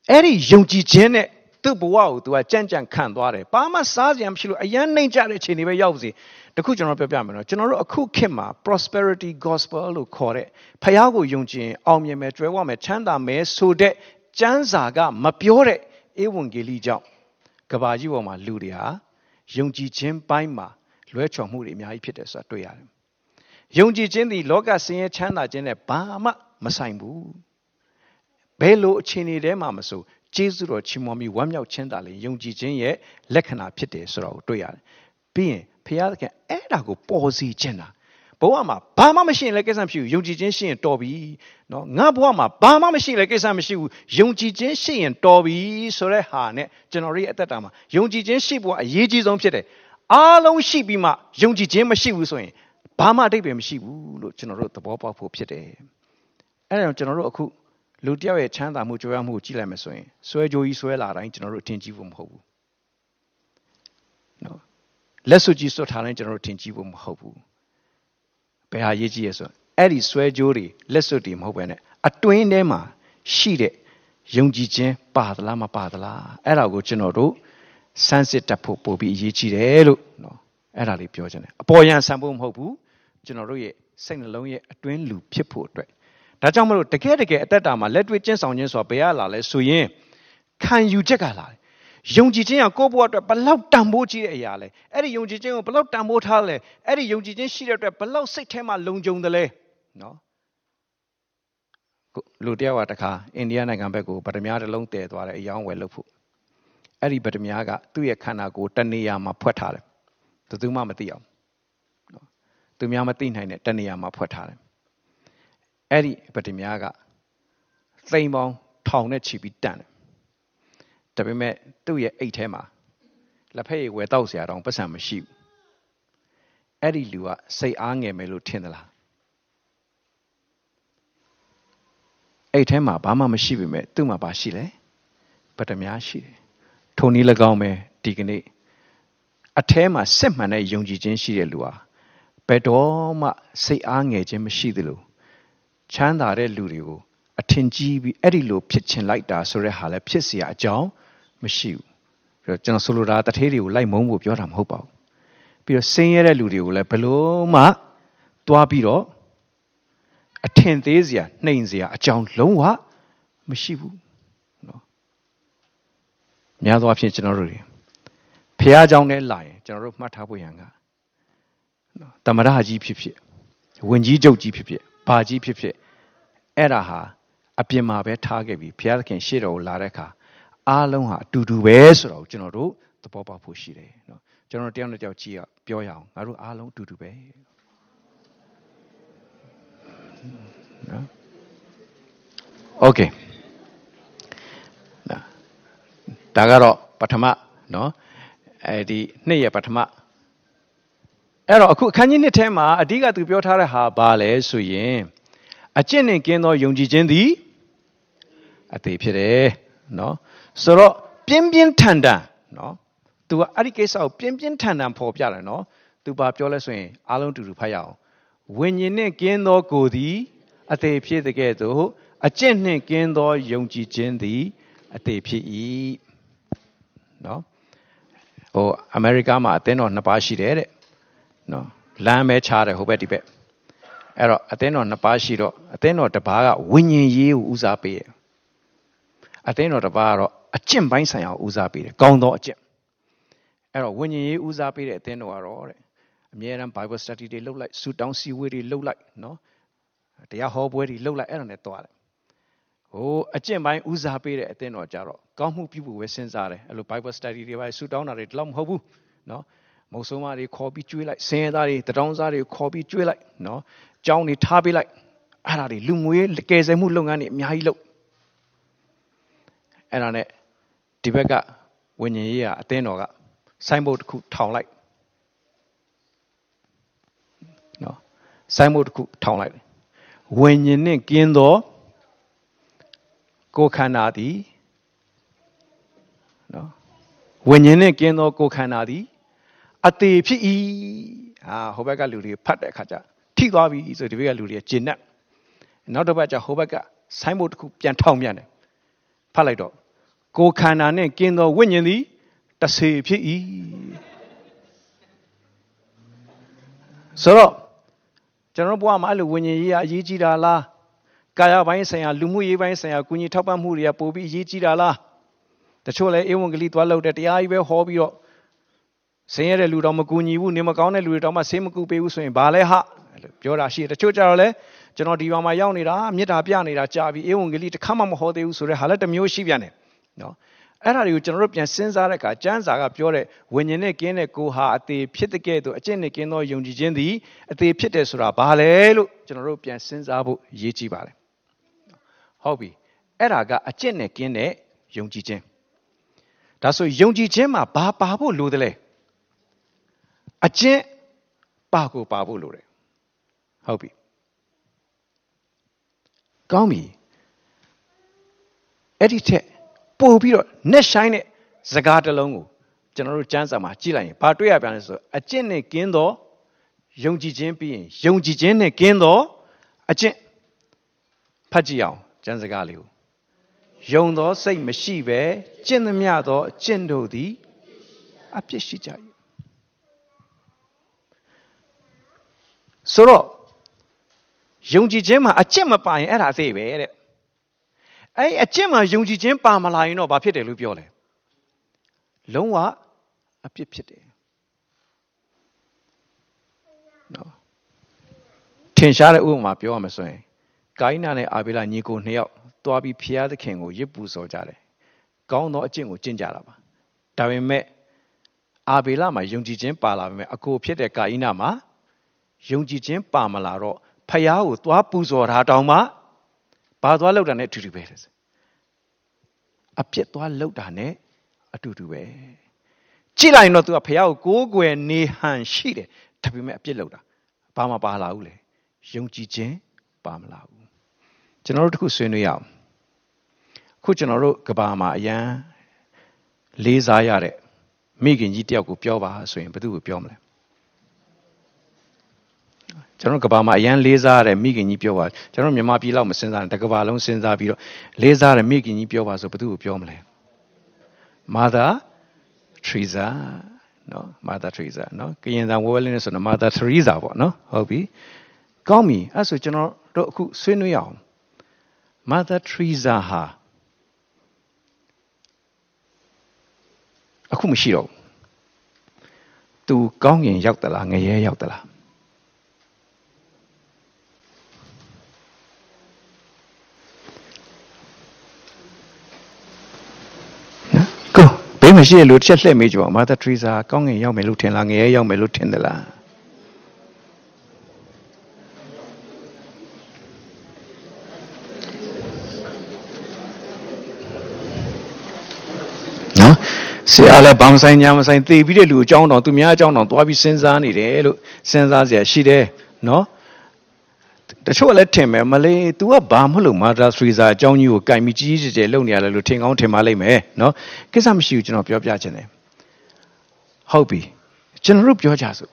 အဲ့ဒီယုံကြည်ခြင်းနဲ့ သူ့ဘဝကို तू ကကြံ့ကြံ့ခံသွားတယ်ဘာမှစားစရာမရှိလို့အယမ်းနှိမ့်ကြတဲ့ချိန်တွေပဲရောက်စီတခုကျွန်တော်ပြောပြမယ်နော်ကျွန်တော်တို့အခုခေတ်မှာ prosperity gospel လို့ခေါ်တဲ့ဖះကိုယုံကြည်အောင်မြင်မယ်ကြွယ်ဝမယ်ချမ်းသာမယ်ဆိုတဲ့ကျမ်းစာကမပြောတဲ့ဧဝံဂေလိကြောင့်ကဘာကြီးပေါ်မှာလူတွေဟာယုံကြည်ခြင်းပိုင်းမှာလွဲချော်မှုတွေအများကြီးဖြစ်တယ်ဆိုတာတွေ့ရတယ်။ယုံကြည်ခြင်းသည်လောကဆင်းရဲချမ်းသာခြင်းနဲ့ဘာမှမဆိုင်ဘူး။ဘယ်လိုအခြေအနေထဲမှာမဆို ကျေးဇူးတော်ချီးမွမ်းပြီးဝမ်းမြောက်ခြင်းသာလေယုံကြည်ခြင်းရဲ့လက္ခဏာဖြစ်တယ်ဆိုတာကိုတွေ့ရတယ်။ပြီးရင်ဘုရားသခင်အဲ့ဒါကိုပေါ်စီခြင်းတာဘဝမှာဘာမှမရှိရင်လည်းကိစ္စမရှိဘူးယုံကြည်ခြင်းရှိရင်တော်ပြီ။နော်ငါဘဝမှာဘာမှမရှိရင်လည်းကိစ္စမရှိဘူးယုံကြည်ခြင်းရှိရင်တော်ပြီဆိုတဲ့ဟာနဲ့ကျွန်တော်ရဲ့အသက်တာမှာယုံကြည်ခြင်းရှိဖို့အရေးကြီးဆုံးဖြစ်တယ်။အားလုံးရှိပြီးမှယုံကြည်ခြင်းမရှိဘူးဆိုရင်ဘာမှအတိတ်ပဲမရှိဘူးလို့ကျွန်တော်တို့သဘောပေါက်ဖို့ဖြစ်တယ်။အဲ့ဒါကြောင့်ကျွန်တော်တို့အခု လူတယောက်ရဲ့ချမ်းသာမှုကြွယ်ဝမှုကိုကြည့်လိုက်မယ်ဆိုရင်ဆွဲကြိုးကြီးဆွဲလာတိုင်းကျွန်တော်တို့အထင်ကြီးဖို့မဟုတ်ဘူးနော်လက်စွပ်ကြီးစွတ်ထားတိုင်းကျွန်တော်တို့ထင်ကြီးဖို့မဟုတ်ဘူးဘယ်ဟာရေးကြည့်ရဆိုအဲ့ဒီဆွဲကြိုးတွေလက်စွပ်တွေမဟုတ်ပဲနဲ့အတွင်းထဲမှာရှိတဲ့ယုံကြည်ခြင်းပါသလားမပါသလားအဲ့ဒါကိုကျွန်တော်တို့စမ်းစစ်တတ်ဖို့ပို့ပြီးအရေးကြီးတယ်လို့နော်အဲ့ဒါလေးပြောချင်တယ်အပေါ်ယံဆံဖို့မဟုတ်ဘူးကျွန်တော်တို့ရဲ့စိတ်နှလုံးရဲ့အတွင်းလူဖြစ်ဖို့အတွက် ဒါကြောင့်မလို့တကယ်တကယ်အသက်တာမှာလက်တွေ့ကျင့်ဆောင်ခြင်းဆိုတာဘယ်ရလာလဲဆိုရင်ခံယူချက်ကလာတယ်ယုံကြည်ခြင်းကကိုယ့်ဘဝအတွက်ဘလောက်တန်ဖိုးကြီးတဲ့အရာလဲအဲ့ဒီယုံကြည်ခြင်းကိုဘလောက်တန်ဖိုးထားလဲအဲ့ဒီယုံကြည်ခြင်းရှိတဲ့အတွက်ဘလောက်စိတ်ထဲမှာလုံခြုံတယ်လဲနော်လူတယောက်ကတခါအိန္ဒိယနိုင်ငံဘက်ကိုဗဒမြားတစ်လုံးတည်သွားတယ်အယောင်းဝယ်လို့ဖို့အဲ့ဒီဗဒမြားကသူ့ရဲ့ခန္ဓာကိုယ်တနေရာမှာဖွက်ထားတယ်ဘယ်သူမှမသိအောင်နော်သူများမသိနိုင်တဲ့တနေရာမှာဖွက်ထားတယ် အဲ့ဒီပတိများကသိမ်ပေါင်းထောင်နဲ့ချီပြီးတန်တယ်ဒါပေမဲ့သူ့ရဲ့အိတ်ထဲမှာလက်ဖက်ရည်ဝယ်တောက်စရာတောင်ပတ်စံမရှိဘူးအဲ့ဒီလူကစိတ်အားငယ်မယ်လို့ထင်သလားအိတ်ထဲမှာဘာမှမရှိပေမဲ့သူ့မှာဘာရှိလဲပတ္တများရှိတယ်ထုံနည်း၎င်းပဲဒီကနေ့အထဲမှာစစ်မှန်တဲ့ယုံကြည်ခြင်းရှိတဲ့လူဟာဘယ်တော့မှစိတ်အားငယ်ခြင်းမရှိသလို ချမ်းသာတဲ့လူတွေကိုအထင်ကြီးပြီးအဲ့ဒီလိုဖြစ်ချင်လိုက်တာဆိုတဲ့ဟာလည်းဖြစ်เสียအကြောင်းမရှိဘူးပြီးတော့ကျွန်တော်ဆိုလိုတာတထေးတွေကိုလိုက်မုန်းဖို့ပြောတာမဟုတ်ပါဘူးပြီးတော့ဆင်းရဲတဲ့လူတွေကိုလည်းဘလို့မှသွားပြီးတော့အထင်သေးစရာနှိမ်စရာအကြောင်းလုံးဝမရှိဘူးနော်များသောအားဖြင့်ကျွန်တော်တို့တွေဖះเจ้าနဲ့လာရင်ကျွန်တော်တို့မှတ်ထားဖို့ရန်ကနော်တမရကြီးဖြစ်ဖြစ်ဝင်ကြီးချုပ်ကြီးဖြစ်ဖြစ် ဘာကြီးဖြစ်ဖြစ်အဲ့ဒါဟာအပြင်မှာပဲထားခဲ့ပြီးဘုရားသခင်ရှေ့တော်ကိုလာတဲ့အခါအားလုံးဟာအတူတူပဲဆိုတော့ကျွန်တော်တို့သဘောပေါက်ဖို့ရှိတယ်နော်ကျွန်တော်တယောက်နဲ့တယောက်ကြည့်ရပြောရအောင်ငါတို့အားလုံးအတူတူပဲနော် Okay ဒါကတော့ပထမနော်အဲဒီနှစ်ရပထမ အဲ့တော့အခုအခန်းကြီးနှစ်ထဲမှာအဓိကသူပြောထားတဲ့ဟာဘာလဲဆိုရင်အကျင့်နဲ့ကင်းသောယုံကြည်ခြင်းသည်အသေးဖြစ်တယ်နော်ဆိုတော့ပြင်းပြင်းထန်ထန်နော်သူကအဲ့ဒီကိစ္စကိုပြင်းပြင်းထန်ထန်ဖော်ပြတယ်နော်သူပါပြောလဲဆိုရင်အားလုံးတူတူဖတ်ရအောင်ဝိညာဉ်နှင့်ကင်းသောကိုယ်သည်အသေးဖြစ်တဲ့ကဲ့သို့အကျင့်နှင့်ကင်းသောယုံကြည်ခြင်းသည်အသေးဖြစ်၏နော်ဟိုအမေရိကမှာအသင်းတော်နှစ်ပါးရှိတယ်တဲ့ နော်လမ်းပဲခြားတယ်ဟိုဘက်ဒီဘက်အဲ့တော့အသင်းတော်နှစ်ပါးရှိတော့အသင်းတော်တစ်ပါးကဝိညာဉ်ရေးကိုဦးစားပေးတယ်အသင်းတော်တစ်ပါးကတော့အကျင့်ပိုင်းဆိုင်ရာကိုဦးစားပေးတယ်ကောင်းသောအကျင့်အဲ့တော့ဝိညာဉ်ရေးဦးစားပေးတဲ့အသင်းတော်ကတော့တဲ့အမြဲတမ်း Bible study တွေလုပ်လိုက်ဆူတောင်းစီဝေးတွေလုပ်လိုက်နော်တရားဟောပွဲတွေလုပ်လိုက်အဲ့ဒါနဲ့တွားတယ်ဟိုအကျင့်ပိုင်းဦးစားပေးတဲ့အသင်းတော်ကြတော့ကောင်းမှုပြုဖို့ပဲစဉ်းစားတယ်အဲ့လို Bible study တွေပါဆူတောင်းတာတွေတော့မဟုတ်ဘူးနော် မုံဆုံးမတွေခေါ်ပြီးကျွေးလိုက်ဆင်းရဲသားတွေတတောင်းစားတွေခေါ်ပြီးကျွေးလိုက်နော်ကြောင်းတွေထားပေးလိုက်အဲ့ဒါတွေလူငွေကယ်ဆယ်မှုလုပ်ငန်းတွေအများကြီးလုပ်အဲ့ဒါနဲ့ဒီဘက်ကဝิญဉ်ရေးကအသင်းတော်ကဆိုင်းဘုတ်တစ်ခုထောင်လိုက်နော်ဆိုင်းဘုတ်တစ်ခုထောင်လိုက်ဝิญဉ်နဲ့ကင်းသောကိုယ်ခန္ဓာသည်နော်ဝิญဉ်နဲ့ကင်းသောကိုယ်ခန္ဓာသည် အသေးဖြစ်၏ဟာဟိုဘက်ကလူတွေဖတ်တဲ့အခါကျထိသွားပြီဆိုဒီဘက်ကလူတွေကျင်납နောက်တစ်ပတ်ကျဟိုဘက်ကဆိုင်းဘုတ်တစ်ခုပြန်ထောင်ပြန်တယ်ဖတ်လိုက်တော့ကိုယ်ခန္ဓာနဲ့ကင်းသောဝိညာဉ်သည်တဆေဖြစ်၏ဆိုတော့ကျွန်တော်ဘဝမှာအဲ့လိုဝိညာဉ်ရေးအရေးကြီးတာလားကာယပိုင်းဆိုင်ရာလူမှုရေးပိုင်းဆိုင်ရာကုညီထောက်ပံ့မှုတွေကပိုပြီးအရေးကြီးတာလားတချို့လည်းဧဝံဂေလိသွားလို့တဲ့တရားကြီးပဲဟောပြီးတော့ ဆင်းရဲတဲ့လူတော်မကူညီဘူးနေမကောင်းတဲ့လူတွေတော့မှဆေးမကူပေးဘူးဆိုရင်ဘာလဲဟလို့ပြောတာရှိတယ်တချို့ကြတော့လဲကျွန်တော်ဒီဘာမှာရောက်နေတာမေတ္တာပြနေတာကြာပြီဧဝံဂေလိတစ်ခါမှမဟောသေးဘူးဆိုတဲ့ဟာလည်းတစ်မျိုးရှိပြန်တယ်နော်အဲ့ဒါတွေကိုကျွန်တော်တို့ပြန်စဉ်းစားတဲ့အခါကျမ်းစာကပြောတဲ့ဝိညာဉ်နဲ့ကင်းတဲ့ကိုဟာအသေးဖြစ်တဲ့ကဲ့သို့အကျင့်နဲ့ကင်းသောယုံကြည်ခြင်းသည်အသေးဖြစ်တယ်ဆိုတာဘာလဲလို့ကျွန်တော်တို့ပြန်စဉ်းစားဖို့ရည်ကြီးပါတယ်ဟုတ်ပြီအဲ့ဒါကအကျင့်နဲ့ကင်းတဲ့ယုံကြည်ခြင်းဒါဆိုယုံကြည်ခြင်းမှာဘာပါဖို့လိုတယ်လဲ အကျင့်ပါကိုပါဖို့လိုတယ်ဟုတ်ပြီကောင်းပြီအဲ့ဒီထက်ပို့ပြီးတော့ net shine တဲ့စကားတစ်လုံးကိုကျွန်တော်တို့ကျမ်းစာမှာကြည့်လိုက်ရင်ဘာတွေ့ရပြန်လဲဆိုအကျင့်နဲ့ကင်းသောယုံကြည်ခြင်းပြီးရင်ယုံကြည်ခြင်းနဲ့ကင်းသောအကျင့်ဖတ်ကြည့်အောင်ကျမ်းစကားလေးကိုယုံသောစိတ်မရှိပဲကျင့်သမျှသောအကျင့်တို့သည်အပြစ်ရှိကြ၏ ဆိုတော့ယုံကြည်ခြင်းမှာအကျင့်မပါရင်အဲ့ဒါအသေးပဲတဲ့အဲ့အကျင့်မှာယုံကြည်ခြင်းပါမလာရင်တော့ဘာဖြစ်တယ်လို့ပြောလဲလုံးဝအပြစ်ဖြစ်တယ်နော်ထင်ရှားတဲ့ဥပမာပြောရမယ်ဆိုရင်ကိုင်းနာနဲ့အာဘေလညီကိုနှစ်ယောက်သွားပြီးဖျားသခင်ကိုရစ်ပူစော်ကြတယ်ကောင်းသောအကျင့်ကိုကျင့်ကြတာပါဒါပေမဲ့အာဘေလမှာယုံကြည်ခြင်းပါလာပေမဲ့အကိုဖြစ်တဲ့ကာအိနာမှာ ယုံကြည်ခြင်းပါမလာတော့ဖျားကိုသွားပူဇော်တာတောင်မှဘာသွားလောက်တာနဲ့အတူတူပဲအပြစ်သွားလောက်တာနဲ့အတူတူပဲကြည့်လိုက်ရင်တော့ तू ကဖះကိုကိုးကွယ်နေဟန်ရှိတယ်ဒါပေမဲ့အပြစ်လောက်တာဘာမှပါလာဘူးလေယုံကြည်ခြင်းပါမလာဘူးကျွန်တော်တို့တခုဆွေးနွေးရအောင်ခုကျွန်တော်တို့ကဘာမှာအရန်လေးစားရတဲ့မိခင်ကြီးတယောက်ကိုပြောပါဆိုရင်ဘယ်သူကိုပြောမလဲ ကျွန်တော်ကဘာမှာအရန်လေးစားရတဲ့မိခင်ကြီးပြောပါကျွန်တော်မြန်မာပြည်လောက်မစဉ်းစားနဲ့တကဘာလုံးစဉ်းစားပြီးတော့လေးစားရတဲ့မိခင်ကြီးပြောပါဆိုဘယ်သူကိုပြောမလဲ Mother Teresa နော် Mother Teresa နော်ကရင်သာဝဲဝဲလေးနဲ့ဆိုတော့ Mother Teresa ပေါ့နော်ဟုတ်ပြီကောင်းပြီအဲ့ဆိုကျွန်တော်တို့အခုဆွေးနွေးအောင် Mother Teresa ဟာအခုမရှိတော့ဘူး तू ကောင်းကင်ရောက်သလားငရဲရောက်သလားဘေးမ ရှိတဲ့လူတစ်ချက်လှည့်မေးကြပါမာသာထရီဇာကောင်းငင်ရောက်မယ်လို့ထင်လားငရဲရောက်မယ်လို့ထင်သလားနော်ဆရာလည်းဘောင်ဆိုင်ညာမဆိုင်သေပြီးတဲ့လူအကြောင်းတော်သူများအကြောင်းတော်သွားပြီးစဉ်းစားနေတယ်လို့စဉ်းစားเสียရှိတယ်နော် တချို့လည်းထင်မယ်မလေး तू ကဘာမလို့မာတာစရီဇာအကြောင်းကြီးကိုကင်ပြီးကြီးကြီးကျယ်ကျယ်လုပ်နေရတယ်လို့ထင်ကောင်းထင်ပါလိမ့်မယ်နော်ကိစ္စမရှိဘူးကျွန်တော်ပြောပြချင်တယ်ဟုတ်ပြီကျွန်တော်တို့ပြောကြစို့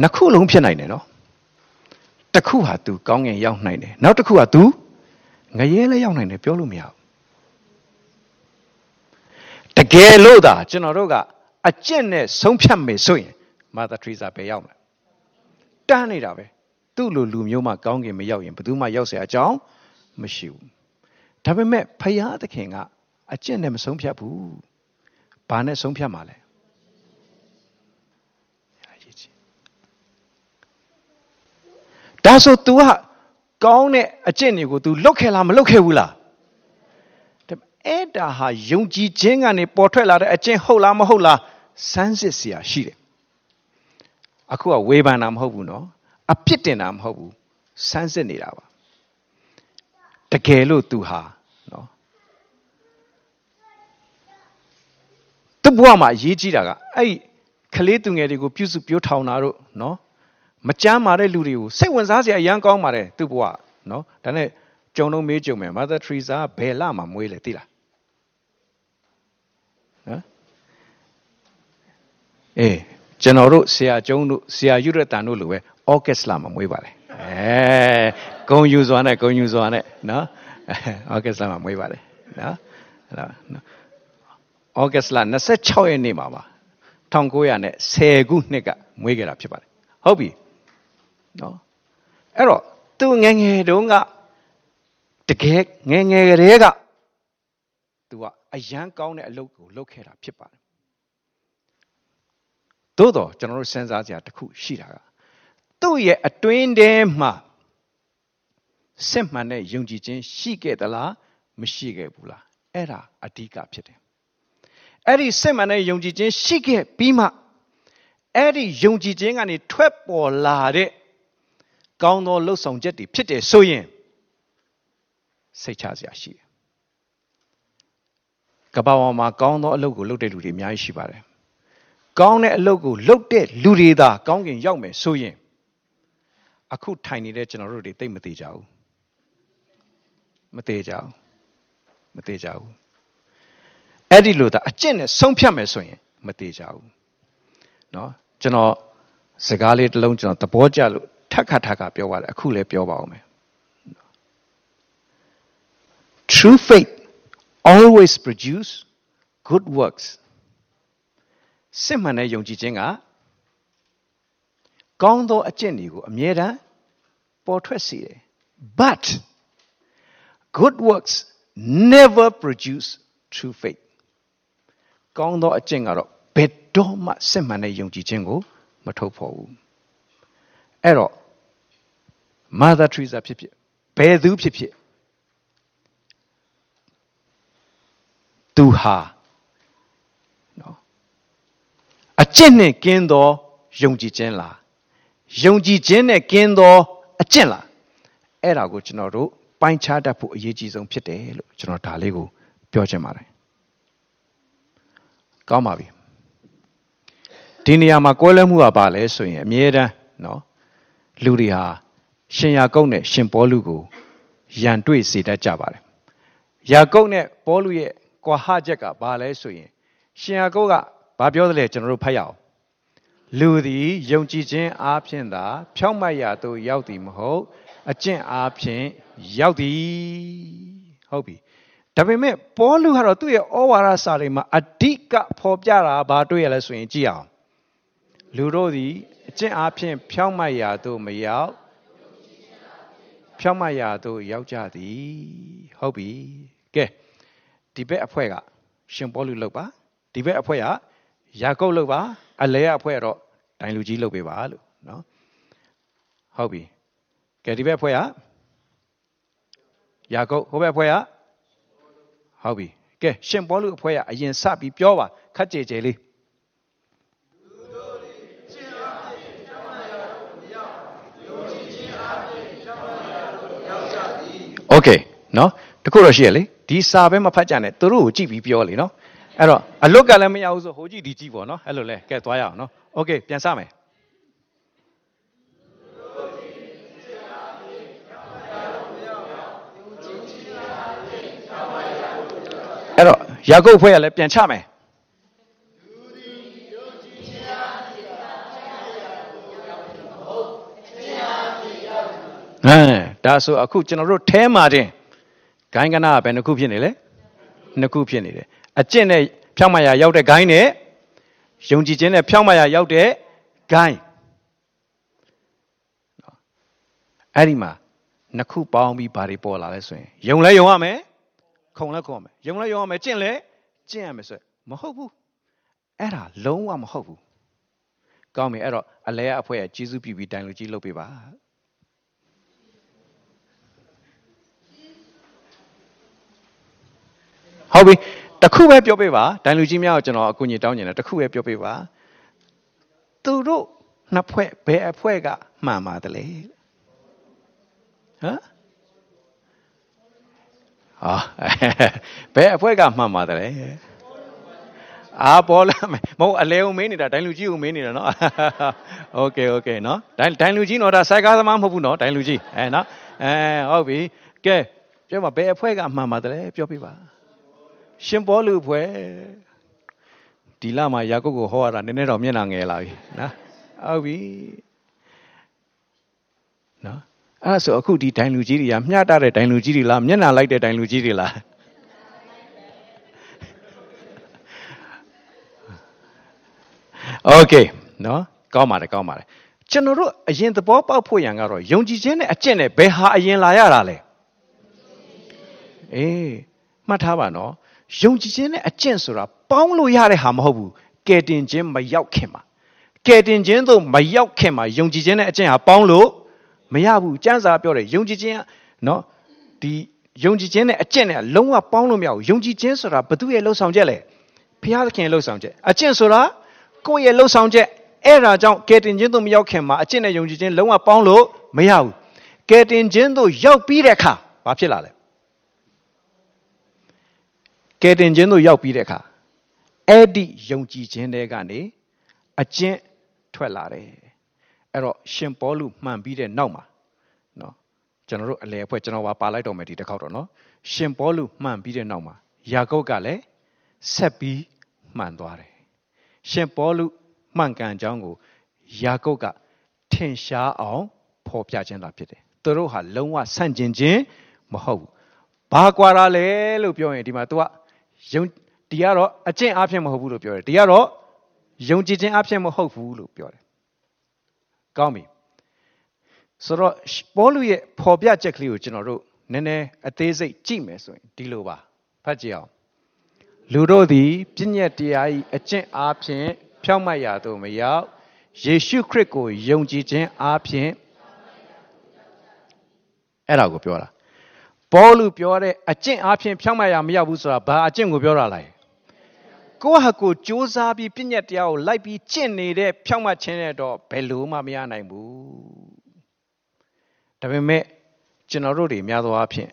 နှစ်ခုလုံးဖြစ်နိုင်တယ်နော်တစ်ခုဟာ तू ကောင်းငင်ရောက်နိုင်တယ်နောက်တစ်ခုဟာ तू ငရဲလည်းရောက်နိုင်တယ်ပြောလို့မရဘူးတကယ်လို့သာကျွန်တော်တို့ကအကျင့်နဲ့ဆုံးဖြတ်မယ်ဆိုရင်မာသာထရီဇာပဲရောက်မယ်တန်းနေတာပဲ သူ့လိုလူမျိုးမှကောင်းကင်မရောက်ရင်ဘယ်သူမှရောက်เสียအကြောင်းမရှိဘူးဒါပေမဲ့ဖယားသခင်ကအကျင့်နဲ့မဆုံးဖြတ်ဘူးဘာနဲ့ဆုံးဖြတ်မှာလဲဒါဆို तू ကကောင်းတဲ့အကျင့်တွေကို तू လုတ်ခဲ့လားမလုတ်ခဲ့ဘူးလားအဲ့ဒါဟာယုံကြည်ခြင်းကနေပေါ်ထွက်လာတဲ့အကျင့်ဟုတ်လားမဟုတ်လားစမ်းစစ်เสียရှိတယ်အခုကဝေဖန်တာမဟုတ်ဘူးနော် အပြစ်တင်တာမဟုတ်ဘူးစမ်းစစ်နေတာပါတကယ်လို့ तू ဟာနော်သူ့ဘဝမှာအရေးကြီးတာကအဲ့ကလေးသူငယ်တွေကိုပြုစုပြောထောင်တာတို့နော်မကြမ်းမာတဲ့လူတွေကိုစိတ်ဝင်စားစရာအရန်ကောင်းပါတယ်သူ့ဘဝနော်ဒါနဲ့ကြုံတော့မေးကြုံမယ် Mother Teresa ဘယ်လမှာမွေးလဲသိလားနော်အေးကျွန်တော်တို့ဆရာကျုံးတို့ဆရာယူရတန်တို့လိုပဲ ဩဂတ်လမှာမွေးပါတယ်အဲဂုံယူစွာနဲ့ဂုံယူစွာနဲ့နော်ဩဂတ်လမှာမွေးပါတယ်နော်အဲ့ဒါဩဂတ်လ26ရက်နေ့မှာပါ1910ခုနှစ်ကမွေးခဲ့တာဖြစ်ပါတယ်ဟုတ်ပြီနော်အဲ့တော့သူငငယ်တုန်းကတကယ်ငငယ်ကလေးကသူကအယမ်းကောင်းတဲ့အလုပ်ကိုလုပ်ခဲ့တာဖြစ်ပါတယ်သို့တော့ကျွန်တော်တို့စဉ်းစားကြတစ်ခုရှိတာက သူ့ရဲ့အတွင်းထဲမှာစစ်မှန်တဲ့ယုံကြည်ခြင်းရှိခဲ့သလားမရှိခဲ့ဘူးလားအဲ့ဒါအဓိကဖြစ်တယ်အဲ့ဒီစစ်မှန်တဲ့ယုံကြည်ခြင်းရှိခဲ့ပြီးမှအဲ့ဒီယုံကြည်ခြင်းကနေထွက်ပေါ်လာတဲ့ကောင်းသောလှုပ်ဆောင်ချက်တွေဖြစ်တယ်ဆိုရင်စိတ်ချစရာရှိတယ်ကဘာပေါ်မှာကောင်းသောအလုပ်ကိုလုပ်တဲ့လူတွေအများကြီးရှိပါတယ်ကောင်းတဲ့အလုပ်ကိုလုပ်တဲ့လူတွေသာကောင်းကင်ရောက်မယ်ဆိုရင် အခုထိုင်နေတဲ့ကျွန်တော်တို့တွေသိမသေးကြဘူးမသေးကြဘူးမသေးကြဘူးအဲ့ဒီလိုသာအကျင့်နဲ့ဆုံးဖြတ်မယ်ဆိုရင်မသေးကြဘူးเนาะကျွန်တော်စကားလေးတစ်လုံးကျွန်တော်သဘောကျလို့ထက်ခါထက်ခါပြောပါတယ်အခုလည်းပြောပါဦးမယ် True faith always produce good works စစ်မှန်တဲ့ယုံကြည်ခြင်းက ကောင်းသောအကျင့်တွေကိုအမြဲတမ်းပေါ်ထွက်စေတယ် but good works never produce true faith ကောင်းသောအကျင့်ကတော့ဘယ်တော့မှစစ်မှန်တဲ့ယုံကြည်ခြင်းကိုမထုတ်ဖော်ဘူးအဲ့တော့ Mother Teresa ဖြစ်ဖြစ်ဘယ်သူဖြစ်ဖြစ်သူဟာနော်အကျင့်နဲ့ကင်းသောယုံကြည်ခြင်းလား ယုံကြည်ခြင်းနဲ့ကင်းသောအကျင့်လားအဲ့ဒါကိုကျွန်တော်တို့ပိုင်းခြားတတ်ဖို့အရေးကြီးဆုံးဖြစ်တယ်လို့ကျွန်တော်ဒါလေးကိုပြောချင်ပါတယ်ကောင်းပါပြီဒီနေရာမှာကွဲလွဲမှုကပါလဲဆိုရင်အမြဲတမ်းနော်လူတွေဟာရှင်ယာကုတ်နဲ့ရှင်ပေါလုကိုရန်တွေ့စေတတ်ကြပါတယ်ယာကုတ်နဲ့ပေါလုရဲ့ကွာဟချက်ကဘာလဲဆိုရင်ရှင်ယာကုတ်ကဘာပြောသလဲကျွန်တော်တို့ဖတ်ရအောင် လူသည်ယုံကြည်ခြင်းအားဖြင့်သာ ဖြောင့်မတ်ရာသို့ရောက်သည်မဟုတ် အကျင့်အားဖြင့်ရောက်သည်ဟုတ်ပြီဒါပေမဲ့ပေါလုကတော့သူ့ရဲ့ဩဝါဒစာတွေမှာအဓိကဖော်ပြတာဘာတွေ့ရလဲဆိုရင်ကြည့်အောင်လူတို့သည်အကျင့်အားဖြင့်ဖြောင့်မတ်ရာသို့မရောက်ဖြောင့်မတ်ရာသို့ရောက်ကြသည်ဟုတ်ပြီကဲဒီဘက်အဖွဲ့ကရှင်ပေါလုလောက်ပါဒီဘက်အဖွဲ့ကယာကုပ်လောက်ပါ အလဲအဖွဲ့ကတော့ဒိုင်လူကြီးလောက်ပေးပါလို့နော်ဟုတ်ပြီကဲဒီဘက်အဖွဲ့ကယာကုပ်ဟိုဘက်အဖွဲ့ကဟုတ်ပြီကဲရှင်ပေါလုအဖွဲ့ကအရင်စပြီးပြောပါခက်ကြဲကြဲလေးโอเคเนาะတခုတော့ရှိရလေဒီစာပဲမဖတ်ကြနဲ့သူတို့ကိုကြည့်ပြီးပြောလေเนาะ အဲ့တော့အလွတ်ကလည်းမရဘူးဆိုဟိုကြည့်ဒီကြည့်ပေါ့เนาะအဲ့လိုလဲကဲသွားရအောင်เนาะโอเคပြန်စမယ်အဲ့တော့ယာကုပ်ဖွဲ့ကလည်းပြန်ချမယ် ဟမ်ဒါဆိုအခုကျွန်တော်တို့แท้မှာတင်ဂိုင်းကနာကဘယ်နှခုဖြစ်နေလဲ နှစ်ခုဖြစ်နေတယ်အကျင့်နဲ့ဖြောင်းမရရောက်တဲ့ဂိုင်းနဲ့ယုံကြည်ခြင်းနဲ့ဖြောင်းမရရောက်တဲ့ဂိုင်းအဲ့ဒီမှာနှစ်ခုပေါင်းပြီးဘာတွေပေါ်လာလဲဆိုရင်ယုံလဲယုံရမယ်ခုံလဲခုံရမယ်ယုံလဲယုံရမယ်ကျင့်လဲကျင့်ရမယ်ဆိုမဟုတ်ဘူးအဲ့ဒါလုံးဝမဟုတ်ဘူးကောင်းပြီအဲ့တော့အလဲအဖွဲကျေးဇူးပြုပြီးတိုင်လူကြီးလုပ်ပေးပါ ဟုတ်ပြီတခုပဲပြောပေးပါတိုင်လူကြီးများကိုကျွန်တော်အကူအညီတောင်းနေတယ်တခုပဲပြောပေးပါသူတို့နှစ်ဖွဲ့ဘယ်အဖွဲ့ကမှန်ပါတယ်လေဟမ်ဟာဘယ်အဖွဲကမှန်ပါတယ်လေအာပေါ်လာမဟုတ်အလဲုံမင်းနေတာဒိုင်လူကြီးကိုမင်းနေတာနော်โอเคโอเคနော်ဒိုင်ဒိုင်လူကြီးတော့ဒါစိုက်ကားသမားမဟုတ်ဘူးနော်ဒိုင်လူကြီးအဲနော်အဲဟုတ်ပြီကဲပြောမှာဘယ်အဖွဲကမှန်ပါတယ်ပြောပြပါ ရှင်ဘောလူဖွဲ့ဒီလမှာယာကုပ်ကိုဟောရတာနည်းနည်းတော့မျက်နှာငယ်လာပြီနော်ဟုတ်ပြီနော်အဲ့ဆိုအခုဒီဒိုင်လူကြီးတွေကမျှတတဲ့ဒိုင်လူကြီးတွေလားမျက်နှာလိုက်တဲ့ဒိုင်လူကြီးတွေလားโอเคနော်ကောင်းပါတယ်ကောင်းပါတယ်ကျွန်တော်တို့အရင်သဘောပေါက်ဖို့ရန်ကတော့ယုံကြည်ခြင်းနဲ့အကျင့်နဲ့ဘယ်ဟာအရင်လာရတာလဲအေးမှတ်ထားပါနော် ယုံကြည်ခြင်းနဲ့အကျင့်ဆိုတာပေါင်းလို့ရတဲ့ဟာမဟုတ်ဘူးကယ်တင်ခြင်းမရောက်ခင်မှာကယ်တင်ခြင်းသို့မရောက်ခင်မှာယုံကြည်ခြင်းနဲ့အကျင့်ဟာပေါင်းလို့မရဘူးကျမ်းစာပြောတယ်ယုံကြည်ခြင်းနော်ဒီယုံကြည်ခြင်းနဲ့အကျင့်နဲ့လုံးဝပေါင်းလို့မရဘူးယုံကြည်ခြင်းဆိုတာဘု து ရဲ့လှုပ်ဆောင်ချက်လေဘုရားသခင်ရဲ့လှုပ်ဆောင်ချက်အကျင့်ဆိုတာကိုယ့်ရဲ့လှုပ်ဆောင်ချက်အဲ့ဒါကြောင့်ကယ်တင်ခြင်းသို့မရောက်ခင်မှာအကျင့်နဲ့ယုံကြည်ခြင်းလုံးဝပေါင်းလို့မရဘူးကယ်တင်ခြင်းသို့ရောက်ပြီးတဲ့အခါဘာဖြစ်လာလဲ ကယ်တင်ခြင်းသို့ရောက်ပြီးတဲ့အခါအဲ့ဒီယုံကြည်ခြင်းတွေကနေအကျင့်ထွက်လာတယ်အဲ့တော့ရှင်ပေါလုမှန်ပြီးတဲ့နောက်မှာနော်ကျွန်တော်တို့အလဲအဖွဲ့ကျွန်တော်ပါပါလိုက်တော့မယ်ဒီတစ်ခေါက်တော့နော်ရှင်ပေါလုမှန်ပြီးတဲ့နောက်မှာယာကုပ်ကလည်းဆက်ပြီးမှန်သွားတယ်ရှင်ပေါလုမှန်ကန်ကြောင်းကိုယာကုပ်ကထင်ရှားအောင်ဖော်ပြခြင်းသာဖြစ်တယ်သူတို့ဟာလုံးဝဆန့်ကျင်ခြင်းမဟုတ်ဘူးဘာကွာတာလဲလို့ပြောရင်ဒီမှာ तू က ယုံဒီကတော့အကျင့်အဖြစ်မဟုတ်ဘူးလို့ပြောတယ်ဒီကတော့ယုံကြည်ခြင်းအဖြစ်မဟုတ်ဘူးလို့ပြောတယ်ကောင်းပြီဆိုတော့ပေါလုရဲ့ဖော်ပြချက်ကလေးကိုကျွန်တော်တို့နည်းနည်းအသေးစိတ်ကြည့်မယ်ဆိုရင်ဒီလိုပါဖတ်ကြည့်အောင်လူတို့သည်ပြည့်ညက်တရားဤအကျင့်အားဖြင့်ဖြောင့်မတ်ရာသို့မရောက်ယေရှုခရစ်ကိုယုံကြည်ခြင်းအားဖြင့်အဲ့ဒါကိုပြောတာ ဘောလူပြောတဲ့အကျင့်အားဖြင့်ဖြောင့်မတ်ရမရဘူးဆိုတာဘာအကျင့်ကိုပြောတာလဲကိုယ့်ဟာကိုယ်စူးစမ်းပြီးပြည့်ညက်တရားကိုလိုက်ပြီးကျင့်နေတဲ့ဖြောင့်မတ်ခြင်းနဲ့တော့ဘယ်လိုမှမရနိုင်ဘူးဒါပေမဲ့ကျွန်တော်တို့တွေများသောအားဖြင့်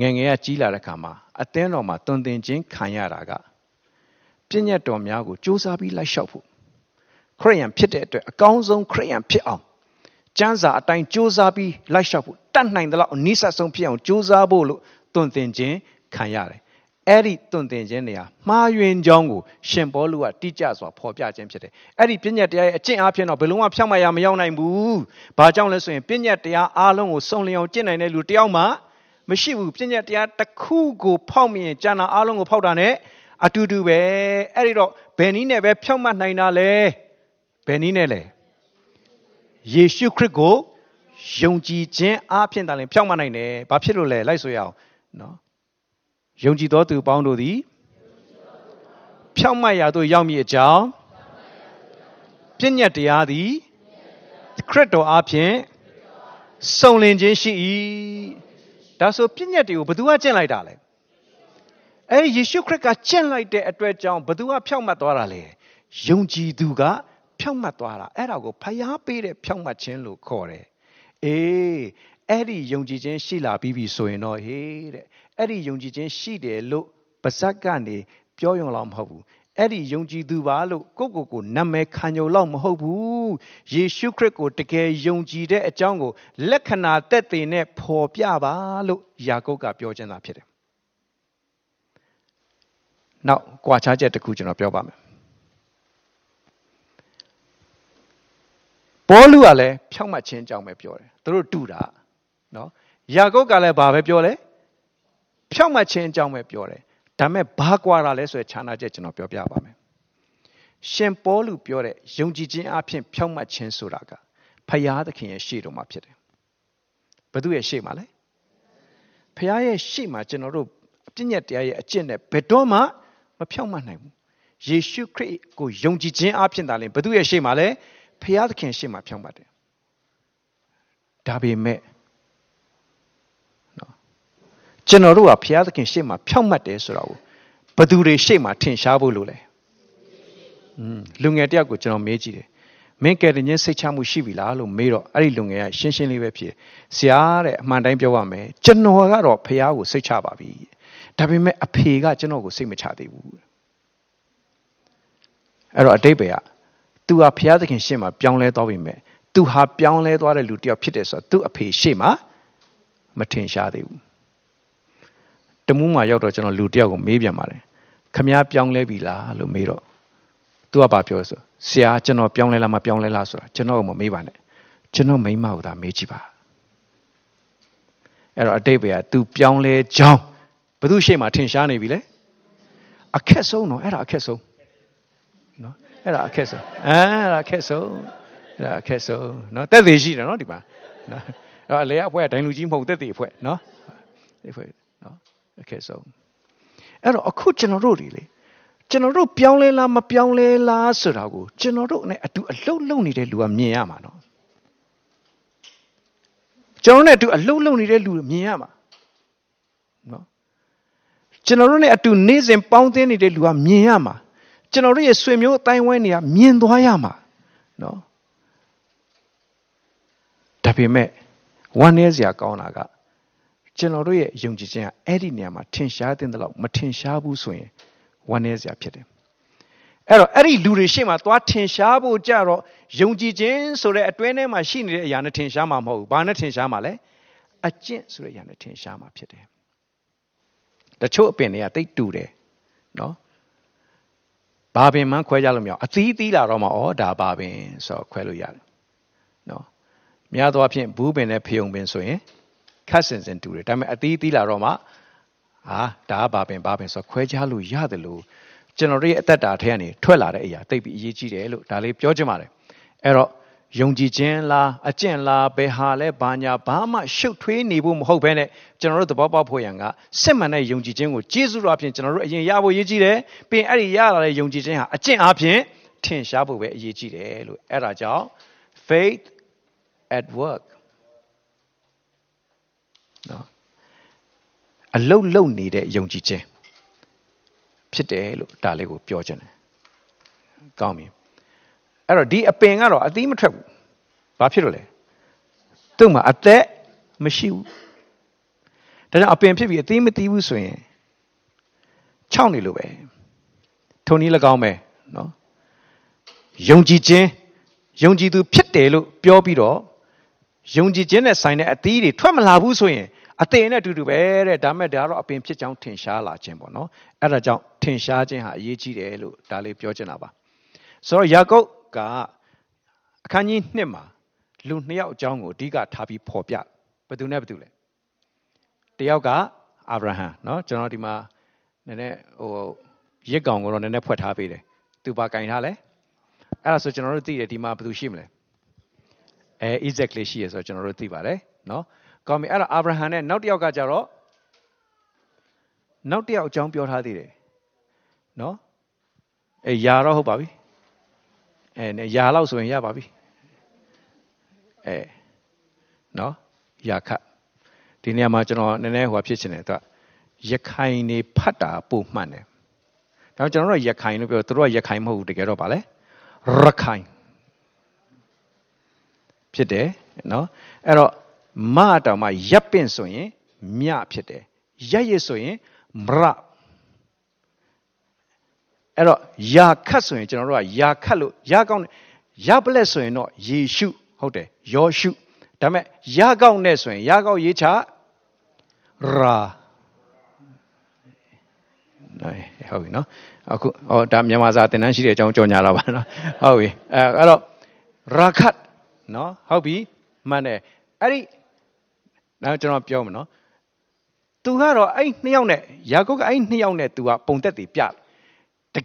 ငငယ်ကကြီးလာတဲ့ခါမှာအသင်းတော်မှာတွင်တင်ချင်းခံရတာကပြည့်ညက်တော်များကိုစူးစမ်းပြီးလိုက်လျှောက်ဖို့ခရိယံဖြစ်တဲ့အတွက်အကောင်းဆုံးခရိယံဖြစ်အောင် ကျမ်းစာအတိုင်းစ조사ပြီးလိုက်လျှောက်ဖို့တတ်နိုင်တဲ့လောက်အနည်းဆက်ဆုံးဖြစ်အောင်စ조사ဖို့လို့တွင်တင်ခြင်းခံရတယ်အဲ့ဒီတွင်တင်ခြင်းတွေဟာမှားယွင်းကြောင်းကိုရှင်ဘောလူကတိကျစွာဖော်ပြခြင်းဖြစ်တယ်အဲ့ဒီပညာတရားရဲ့အကျင့်အဖြစ်တော့ဘယ်လုံးဝဖြောင့်မရမရောက်နိုင်ဘူးဘာကြောင့်လဲဆိုရင်ပညာတရားအားလုံးကိုစုံလင်အောင်ကျင့်နိုင်တဲ့လူတယောက်မှမရှိဘူးပညာတရားတစ်ခုကိုဖောက်မြင်ကျန်တာအားလုံးကိုဖောက်တာ ਨੇ အတူတူပဲအဲ့ဒီတော့ဘယ်နည်းနဲ့ပဲဖြောင့်မတ်နိုင်တာလဲဘယ်နည်းနဲ့လဲ ယေရှုခရစ်ကိုယုံကြည်ခြင်းအားဖြင့်တာလည်းဖြောင့်မတ်နိုင်တယ်ဘာဖြစ်လို့လဲလိုက်ဆိုရအောင်နော်ယုံကြည်သောသူပေါင်းတို့သည်ဖြောင့်မတ်ရာသို့ရောက်မည်အကြောင်းပြည့်ညတ်တရားသည်ခရစ်တော်အားဖြင့်စုံလင်ခြင်းရှိ၏ဒါဆိုပြည့်ညတ်တွေကိုဘယ်သူကကျင့်လိုက်တာလဲအဲယေရှုခရစ်ကကျင့်လိုက်တဲ့အတွက်ကြောင့်ဘသူကဖြောင့်မတ်သွားတာလဲယုံကြည်သူက ဖြောင့်မတ်သွားတာအဲ့ဒါကိုဖျားပေးတဲ့ဖြောင့်မတ်ခြင်းလို့ခေါ်တယ်အေးအဲ့ဒီယုံကြည်ခြင်းရှိလာပြီးပြီဆိုရင်တော့ဟေးတဲ့အဲ့ဒီယုံကြည်ခြင်းရှိတယ်လို့ပါဇက်ကနေပြောရုံလောက်မဟုတ်ဘူးအဲ့ဒီယုံကြည်သူပါလို့ကိုကိုကိုနာမည်ခံကြုံလောက်မဟုတ်ဘူးယေရှုခရစ်ကိုတကယ်ယုံကြည်တဲ့အကြောင်းကိုလက္ခဏာသက်သေနဲ့ဖော်ပြပါလို့ယာကုပ်ကပြောခြင်းသာဖြစ်တယ်နောက်ကြွာချချက်တစ်ခုကျွန်တော်ပြောပါမယ် ပေါလုကလည်းဖြောင့်မတ်ခြင်းအကြောင်းပဲပြောတယ်သူတို့တူတာနော်ယာကုပ်ကလည်းဘာပဲပြောလဲဖြောင့်မတ်ခြင်းအကြောင်းပဲပြောတယ်ဒါမဲ့ဘာကွာတာလဲဆိုတဲ့ခြားနာချက်ကျွန်တော်ပြောပြပါမယ်ရှင်ပေါလုပြောတဲ့ယုံကြည်ခြင်းအဖြစ်ဖြောင့်မတ်ခြင်းဆိုတာကဖယားသခင်ရဲ့ရှေ့တော်မှာဖြစ်တယ်ဘယ်သူရဲ့ရှေ့မှာလဲဖယားရဲ့ရှေ့မှာကျွန်တော်တို့အပြည့်ညက်တရားရဲ့အကျင့်နဲ့ဘယ်တော့မှမဖြောင့်မတ်နိုင်ဘူးယေရှုခရစ်ကိုယုံကြည်ခြင်းအဖြစ်သာလင်ဘယ်သူရဲ့ရှေ့မှာလဲ ဖယားသခင်ရှေ့မှာဖြောင့်မတ်တယ်ဒါပေမဲ့နော်ကျွန်တော်တို့ကဖယားသခင်ရှေ့မှာဖြောင့်မတ်တယ်ဆိုတာကိုဘယ်သူတွေရှေ့မှာထင်ရှားဖို့လို့လဲอืมလူငယ်တယောက်ကိုကျွန်တော်မေးကြည့်တယ်မင်းကယ်တင်ခြင်းစိတ်ချမှုရှိပြီလားလို့မေးတော့အဲ့ဒီလူငယ်ကရှင်းရှင်းလေးပဲဖြစ်ဆရာတဲ့အမှန်တိုင်းပြောရမယ်ကျွန်တော်ကတော့ဖះကိုစိတ်ချပါပြီဒါပေမဲ့အဖေကကျွန်တော်ကိုစိတ်မချသေးဘူးအဲ့တော့အတိတ်ပဲက သူဟာဘုရားသခင်ရှေ့မှာပြောင်းလဲသွားပြီမဲ့သူဟာပြောင်းလဲသွားတဲ့လူတစ်ယောက်ဖြစ်တယ်ဆိုတာသူ့အဖေရှေ့မှာမထင်ရှားသေးဘူးတမူးမှာရောက်တော့ကျွန်တော်လူတစ်ယောက်ကိုမေးပြန်ပါတယ်ခမည်းပြောင်းလဲပြီလားလို့မေးတော့သူကဘာပြောလဲဆိုဆရာကျွန်တော်ပြောင်းလဲလားမပြောင်းလဲလားဆိုတာကျွန်တော်ကမမေးပါနဲ့ကျွန်တော်မိမကိုသာမေးကြည့်ပါအဲ့တော့အတိတ်ပဲက तू ပြောင်းလဲကြောင်းဘသူရှေ့မှာထင်ရှားနေပြီလေအခက်ဆုံးတော့အဲ့ဒါအခက်ဆုံး အဲ့ဒါအခက်ဆုံးအဲအဲ့ဒါအခက်ဆုံးအဲ့ဒါအခက်ဆုံးနော်တက်သေးရှိတယ်နော်ဒီမှာနော်အဲ့လေအဖွဲဒိုင်လူကြီးမဟုတ်တက်သေးအဖွဲနော်ဒီဖွဲနော်အခက်ဆုံးအဲ့တော့အခုကျွန်တော်တို့တွေလေကျွန်တော်တို့ပြောင်းလဲလားမပြောင်းလဲလားဆိုတာကိုကျွန်တော်တို့နဲ့အတူအလုတ်လုံနေတဲ့လူကမြင်ရမှာနော်ကျွန်တော်နဲ့အတူအလုတ်လုံနေတဲ့လူမြင်ရမှာနော်ကျွန်တော်တို့နဲ့အတူနေစဉ်ပေါင်းသင်းနေတဲ့လူကမြင်ရမှာ ကျွန်တော်တို့ရဲ့ဆွေမျိုးအတိုင်းဝိုင်းတွေကမြင်သွားရမှာနော်ဒါပေမဲ့ဝမ်းနည်းစရာကောင်းတာကကျွန်တော်တို့ရဲ့ယုံကြည်ခြင်းကအဲ့ဒီနေရာမှာထင်ရှားတဲ့လောက်မထင်ရှားဘူးဆိုရင်ဝမ်းနည်းစရာဖြစ်တယ်အဲ့တော့အဲ့ဒီလူတွေရှေ့မှာသွားထင်ရှားဖို့ကြတော့ယုံကြည်ခြင်းဆိုတဲ့အတွင်းထဲမှာရှိနေတဲ့အရာနဲ့ထင်ရှားမှာမဟုတ်ဘူးဘာနဲ့ထင်ရှားမှာလဲအကျင့်ဆိုတဲ့အရာနဲ့ထင်ရှားမှာဖြစ်တယ်တချို့အပင်တွေကတိတ်တူတယ်နော် ဘာပင်မှခွဲကြလို့မရအောင်အသီးသီးလာတော့မှဩဒါဘာပင်ဆိုတော့ခွဲလို့ရတယ်နော်များသောအားဖြင့်ဘူးပင်နဲ့ဖယုံပင်ဆိုရင်ခတ်စင်စင်တူတယ်ဒါပေမဲ့အသီးသီးလာတော့မှဟာဒါဘာပင်ဘာပင်ဆိုခွဲခြားလို့ရတယ်လို့ကျွန်တော်တို့ရဲ့အသက်တာထဲကနေထွက်လာတဲ့အရာသိပြီးအရေးကြီးတယ်လို့ဒါလေးပြောချင်ပါတယ်အဲ့တော့ ယုံကြည်ခြင်းလားအကျင့်လားဘယ်ဟာလဲဘာညာဘာမှရှုပ်ထွေးနေဖို့မဟုတ်ဘဲနဲ့ကျွန်တော်တို့သဘောပေါက်ဖို့ရန်ကစစ်မှန်တဲ့ယုံကြည်ခြင်းကိုကျေးဇူးတော်အဖြစ်ကျွန်တော်တို့အရင်ရဖို့ရည်ကြီးတယ်ပြီးရင်အဲ့ဒီရလာတဲ့ယုံကြည်ခြင်းဟာအကျင့်အဖြစ်ထင်ရှားဖို့ပဲအရေးကြီးတယ်လို့အဲ့ဒါကြောင့် faith at work နော်အလုတ်လုတ်နေတဲ့ယုံကြည်ခြင်းဖြစ်တယ်လို့ဒါလေးကိုပြောချင်တယ်။ကောင်းပြီ။ အဲ့တော့ဒီအပင်ကတော့အသီးမထွက်ဘူး။ဘာဖြစ်လို့လဲ။သူ့မှာအသက်မရှိဘူး။ဒါကြောင့်အပင်ဖြစ်ပြီးအသီးမသီးဘူးဆိုရင်ခြောက်နေလို့ပဲ။ထုံနည်း၎င်းပဲနော်။ယုံကြည်ခြင်းယုံကြည်သူဖြစ်တယ်လို့ပြောပြီးတော့ယုံကြည်ခြင်းနဲ့ဆိုင်တဲ့အသီးတွေထွက်မလာဘူးဆိုရင်အသေးနဲ့အတူတူပဲတဲ့ဒါမဲ့ဒါတော့အပင်ဖြစ်ကြောင်းထင်ရှားလာခြင်းပေါ့နော်အဲ့ဒါကြောင့်ထင်ရှားခြင်းဟာအရေးကြီးတယ်လို့ဒါလေးပြောချင်တာပါဆိုတော့ယာကုပ် ကအခန်းကြီး1မှာလူနှစ်ယောက်အကြောင်းကိုအဓိကထားပြီးဖော်ပြဘယ်သူနဲ့ဘယ်သူလဲတယောက်ကအာဗြဟံเนาะကျွန်တော်ဒီမှာနည်းနည်းဟိုရစ်ကောင်ကိုတော့နည်းနည်းဖွက်ထားပေးတယ်သူပါကင်ထားလဲအဲ့ဒါဆိုကျွန်တော်တို့သိတယ်ဒီမှာဘယ်သူရှိမလဲအဲဣဇက်လေးရှိရဆိုတော့ကျွန်တော်တို့သိပါတယ်เนาะကောင်းပြီအဲ့တော့အာဗြဟံနဲ့နောက်တစ်ယောက်ကကြတော့နောက်တစ်ယောက်အကြောင်းပြောထားသေးတယ်နော်အဲယာတော့ဟုတ်ပါပြီ အဲယာလောက်ဆိုရင်ရပါပြီအဲနော်ယာခတ်ဒီနေရာမှာကျွန်တော်နည်းနည်းဟိုဖြစ်ချင်တယ်သူကရခိုင်နေဖတ်တာပို့မှန်တယ်ဒါကျွန်တော်တို့ရခိုင်လို့ပြောသူတို့ကရခိုင်မဟုတ်ဘူးတကယ်တော့ဗာလဲရခိုင်ဖြစ်တယ်နော်အဲ့တော့မတောင်မှရပ်ပင့်ဆိုရင်မြဖြစ်တယ်ရက်ရစ်ဆိုရင်မရ အဲ့တော့ယာခတ်ဆိုရင်ကျွန်တော်တို့ကယာခတ်လို့ယာကောင်းယာပလက်ဆိုရင်တော့ယေရှုဟုတ်တယ်ယောရှုဒါပေမဲ့ယာကောင်းနဲ့ဆိုရင်ယာကောင်းရေးချရာဟုတ်ပြီနော်အခုဟောဒါမြန်မာစာသင်တန်းရှိတဲ့အကြောင်းကြော်ညာတော့ပါနော်ဟုတ်ပြီအဲအဲ့တော့ရာခတ်နော်ဟုတ်ပြီမှန်တယ်အဲ့ဒီနောက်ကျွန်တော်ပြောမယ်နော်သူကတော့အဲ့နှစ်ယောက်နဲ့ယာကုပ်ကအဲ့နှစ်ယောက်နဲ့သူကပုံသက်တည်ပြတ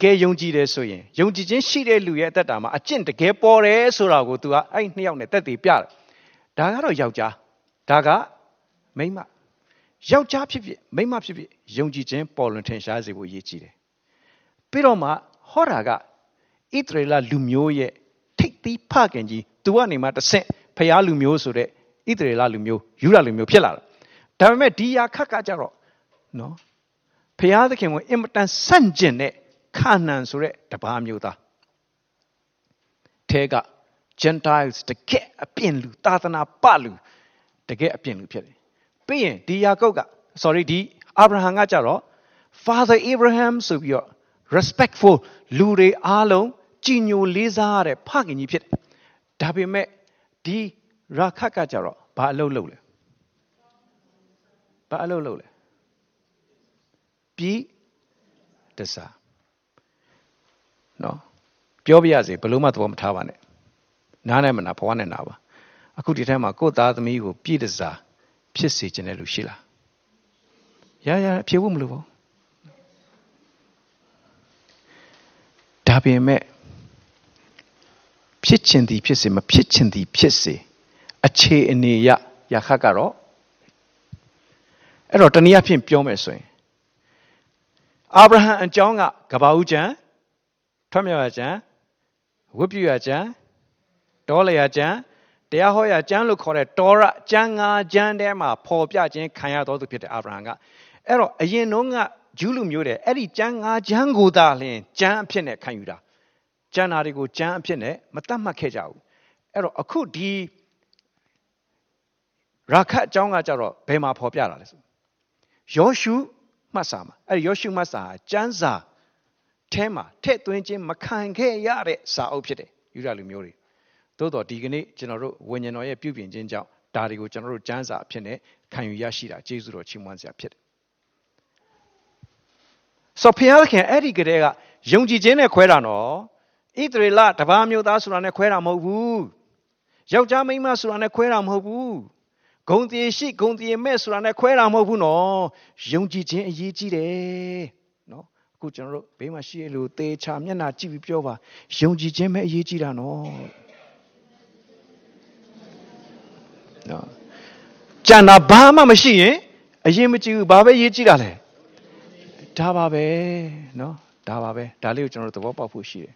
ကယ်ယုံကြည်တယ်ဆိုရင်ယုံကြည်ခြင်းရှိတဲ့လူရဲ့အသက်တာမှာအကျင့်တကယ်ပေါ်တယ်ဆိုတာကိုသူကအဲ့နှစ်ယောက်နဲ့သက်တည်ပြတယ်ဒါကတော့ယောက်ျားဒါကမိန်းမယောက်ျားဖြစ်ဖြစ်မိန်းမဖြစ်ဖြစ်ယုံကြည်ခြင်းပေါ်လွင်ထင်ရှားစေဖို့အရေးကြီးတယ်ပြီးတော့မှဟောတာကဣသရေလလူမျိုးရဲ့ထိတ်သီးဖခင်ကြီးသူကနေမှတဆင့်ဖျားလူမျိုးဆိုတဲ့ဣသရေလလူမျိုးယူရလူမျိုးဖြစ်လာတာဒါပေမဲ့ဒီယာခတ်ကကြတော့နော်ဖျားသခင်ကိုအင်မတန်ဆန့်ကျင်တဲ့ ခါနန်ဆိုတဲ့တပါးမျိုးသားထဲက Gentiles တကယ်အပြင်လူသာသနာပလူတကယ်အပြင်လူဖြစ်တယ်ပြီးရင်ဒီယာကုပ်က sorry ဒီအာဗြဟံကကြတော့ Father Abraham ဆိုပြီးတော့ respectful လူတွေအားလုံးကြည်ညိုလေးစားရတဲ့ဖခင်ကြီးဖြစ်တယ်ဒါပေမဲ့ဒီရာခတ်ကကြတော့ဘာအလုပ်လုပ်လဲဘာအလုပ်လုပ်လဲပြီးတစား နော်ပြောပြရစီဘလို့မှသဘောမထားပါနဲ့နားနဲ့မနာဘဝနဲ့နာပါအခုဒီထဲမှာကိုယ့်သားသမီးကိုပြည့်တစားဖြစ်စေခြင်းတဲ့လူရှိလားရရဖြေဖို့မလိုပါဘူးဒါပေမဲ့ဖြစ်ခြင်းသည်ဖြစ်စေမဖြစ်ခြင်းသည်ဖြစ်စေအခြေအနေရရခတ်ကတော့အဲ့တော့တနည်းအားဖြင့်ပြောမယ်ဆိုရင်အာဗြဟံအကြောင်းကကဘာဦးကျမ်း ထွက်မြောက်ရကျမ်းဝတ်ပြုရကျမ်းတောလျာကျမ်းတရားဟောရကျမ်းလို့ခေါ်တဲ့တောရကျမ်းငါကျမ်းထဲမှာပေါ်ပြခြင်းခံရတော်သူဖြစ်တဲ့အာဗြဟံကအဲ့တော့အရင်တုန်းကဂျူးလူမျိုးတဲ့အဲ့ဒီကျမ်းငါကျမ်းကိုသာလျှင်ကျမ်းအဖြစ်နဲ့ခံယူတာကျမ်းနာတွေကိုကျမ်းအဖြစ်နဲ့မတတ်မှတ်ခဲ့ကြဘူးအဲ့တော့အခုဒီရာခတ်အကြောင်းကကြတော့ဘယ်မှာဖော်ပြတာလဲဆိုယောရှုမှတ်စာမှာအဲ့ဒီယောရှုမှတ်စာကျမ်းစာ ထဲမှာထည့်သွင်းခြင်းမခံခဲ့ရတဲ့စာအုပ်ဖြစ်တယ်ယူရလူမျိုးတွေသို့တော့ဒီကနေ့ကျွန်တော်တို့ဝိညာဉ်တော်ရဲ့ပြုပြင်ခြင်းကြောင့်ဒါတွေကိုကျွန်တော်တို့ကျမ်းစာအဖြစ်နဲ့ခံယူရရှိတာကျေးဇူးတော်ချီးမွမ်းစရာဖြစ်တယ်ဆိုဖျားခင်အဲ့ဒီကလေးကယုံကြည်ခြင်းနဲ့ခွဲတာနော်ဣသရေလတပါးမျိုးသားဆိုတာနဲ့ခွဲတာမဟုတ်ဘူးယောက်ျားမိန်းမဆိုတာနဲ့ခွဲတာမဟုတ်ဘူးဂုံတည်ရှိဂုံတည်မဲ့ဆိုတာနဲ့ခွဲတာမဟုတ်ဘူးနော်ယုံကြည်ခြင်းအရေးကြီးတယ်နော် အခုကျွန်တော်တို့ဘေးမှာရှိရလို့သေချာမျက်နှာကြည့်ပြီးပြောပါယုံကြည်ခြင်းပဲအရေးကြီးတာနော်နော်ကြံတာဘာမှမရှိရင်အရင်မကြည့်ဘူးဘာပဲရေးကြည့်တာလဲဒါပါပဲနော်ဒါပါပဲဒါလေးကိုကျွန်တော်တို့သဘောပေါက်ဖို့ရှိတယ်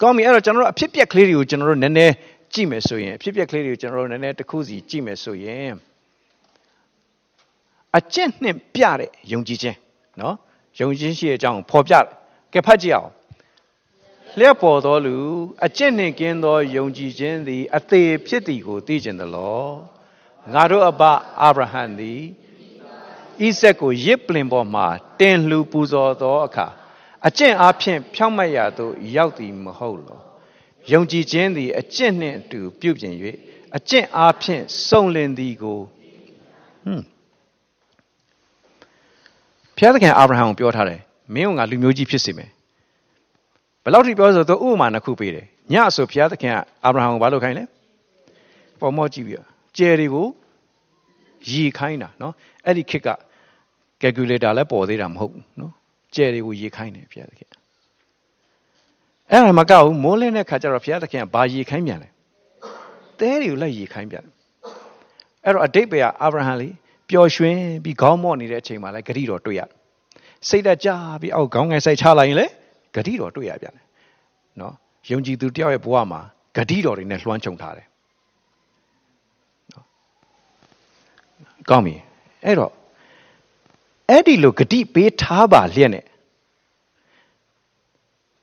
ကောင်းပြီအဲ့တော့ကျွန်တော်တို့အဖြစ်ပြက်ကလေးတွေကိုကျွန်တော်တို့နည်းနည်းကြည့်မယ်ဆိုရင်အဖြစ်ပြက်ကလေးတွေကိုကျွန်တော်တို့နည်းနည်းတစ်ခုစီကြည့်မယ်ဆိုရင်အကျင့်နှင့်ပြတဲ့ယုံကြည်ခြင်းနော် ယုံကြည်ရှိတဲ့အကြောင်းဖော်ပြကဲဖတ်ကြည့်အောင်လျက်ပေါ်သောလူအကျင့်နှင့်ကင်းသောယုံကြည်ခြင်းသည်အသေးဖြစ်သည်ကိုသိကျင်သလောငါတို့အဘအာဗြဟံသည်ဣဆက်ကိုရစ်ပလင်ပေါ်မှာတင်လှူပူဇော်သောအခါအကျင့်အားဖြင့်ဖြောင့်မတ်ရာသို့ရောက်သည်မဟုတ်လောယုံကြည်ခြင်းသည်အကျင့်နှင့်အတူပြုပြင်၍အကျင့်အားဖြင့်စုံလင်သည်ကိုဟွန်း ဖျားသခင်အာဗြဟံကိုပြောထားတယ်မင်းကငါလူမျိုးကြီးဖြစ်စေမယ်ဘယ်လောက်ထိပြောဆိုတော့ဥပမာနှစ်ခုပေးတယ်ညဆိုဖျားသခင်ကအာဗြဟံကိုဘာလုပ်ခိုင်းလဲပေါ်မော့ကြည့်ပြီးတော့ကျယ်တွေကိုရီခိုင်းတာနော်အဲ့ဒီခေတ်က calculator လည်းပေါ်သေးတာမဟုတ်ဘူးနော်ကျယ်တွေကိုရေခိုင်းတယ်ဘုရားသခင်အဲ့ဒါမကောက်ဘူးမိုးလင်းတဲ့ခါကျတော့ဘုရားသခင်ကဘာရေခိုင်းပြန်လဲတဲတွေကိုလိုက်ရေခိုင်းပြန်အဲ့တော့အတိတ်ပဲအာဗြဟံလေး ပျော်ရွှင်ပြီးခေါင်းမော့နေတဲ့အချိန်မှာလည်းဂတိတော်တွေ့ရစိတ်ဓာတ်ကြပြီးအောက်ခေါင်းငယ်ဆိုင်ချလိုက်ရင်လည်းဂတိတော်တွေ့ရပြန်တယ်နော်ယုံကြည်သူတယောက်ရဲ့ဘဝမှာဂတိတော်တွေနဲ့လွှမ်းခြုံထားတယ်နော်ကောင်းပြီအဲ့တော့အဲ့ဒီလိုဂတိပေးထားပါလျက်နဲ့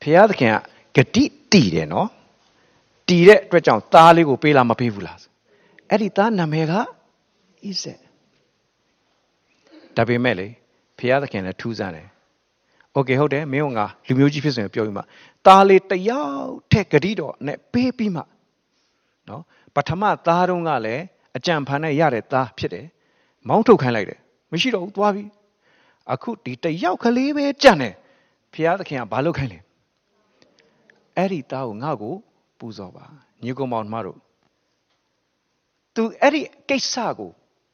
ဘုရားသခင်ကဂတိတည်တယ်နော်တည်တဲ့အတွက်ကြောင့်သားလေးကိုပေးလာမပေးဘူးလားအဲ့ဒီသားနာမည်ကဣဇက် ဒါပေမဲ့လေဘုရားသခင်လည်းထူးဆန်းတယ်โอเคဟုတ်တယ်မင်းကငါလူမျိုးကြီးဖြစ်ဆိုရင်ပြောပြီးမှသားလေးတယောက်ထက်ဂတိတော်နဲ့ပေးပြီးမှနော်ပထမသားတုန်းကလည်းအကြံဖန်နဲ့ရတဲ့သားဖြစ်တယ်မောင်းထုတ်ခိုင်းလိုက်တယ်မရှိတော့ဘူးသွားပြီအခုဒီတယောက်ကလေးပဲကြံ့တယ်ဘုရားသခင်ကဘာလုပ်ခိုင်းလဲအဲ့ဒီသားကိုငါ့ကိုပူဇော်ပါညီကောင်မောင်မတို့ तू အဲ့ဒီကိစ္စကို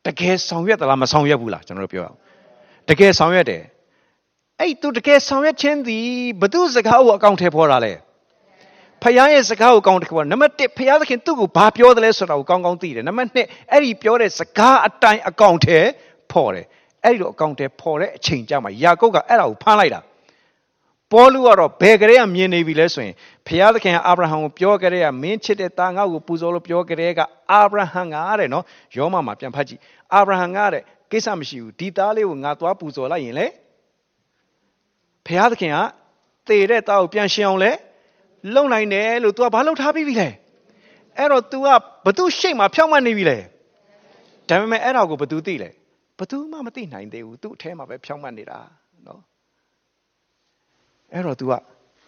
တကယ်ဆောင်ရွက်သလားမဆောင်ရွက်ဘူးလားကျွန်တော်တို့ပြောအောင်တကယ်ဆောင်ရွက်တယ်အဲ့ तू တကယ်ဆောင်ရွက်ခြင်းသည်ဘသူစကားကိုအကောင့်ထဲပေါ်တာလဲဖခင်ရဲ့စကားကိုကောင်းတယ်ခေါ်နံပါတ်1ဖခင်သခင်သူ့ကိုဘာပြောတယ်လဲဆိုတာကိုကောင်းကောင်းသိတယ်နံပါတ်2အဲ့ဒီပြောတဲ့စကားအတိုင်းအကောင့်ထဲဖော်တယ်အဲ့ဒီလိုအကောင့်ထဲဖော်တဲ့အချိန်ကြမှာယာကုပ်ကအဲ့ဒါကိုဖမ်းလိုက်တာပေါလုကတော့ဘယ်ကလေးကမြင်နေပြီလဲဆိုရင်ဖခင်သခင်ကအာဗြဟံကိုပြောကြတဲ့ကမင်းချစ်တဲ့သားငါ့ကိုပူဇော်လို့ပြောကြတဲ့ကအာဗြဟံကတဲ့နော်ယောမမှာပြန်ဖတ်ကြည့် အာဗြဟံကတဲ့ကိစ္စမရှိဘူးဒီသားလေးကိုငါသွားပူဇော်လိုက်ရင်လေဖခင်သခင်ကတည်တဲ့သားကိုပြန်ရှင်းအောင်လဲလုံနိုင်တယ်လို့ तू ကဘာလုပ်ထားပြီးပြီလဲအဲ့တော့ तू ကဘသူရှိတ်မှာဖြောင်းမှတ်နေပြီလေဒါပေမဲ့အဲ့ဒါကိုဘသူသိလဲဘသူမှမသိနိုင်သေးဘူးသူ့အထဲမှာပဲဖြောင်းမှတ်နေတာနော်အဲ့တော့ तू က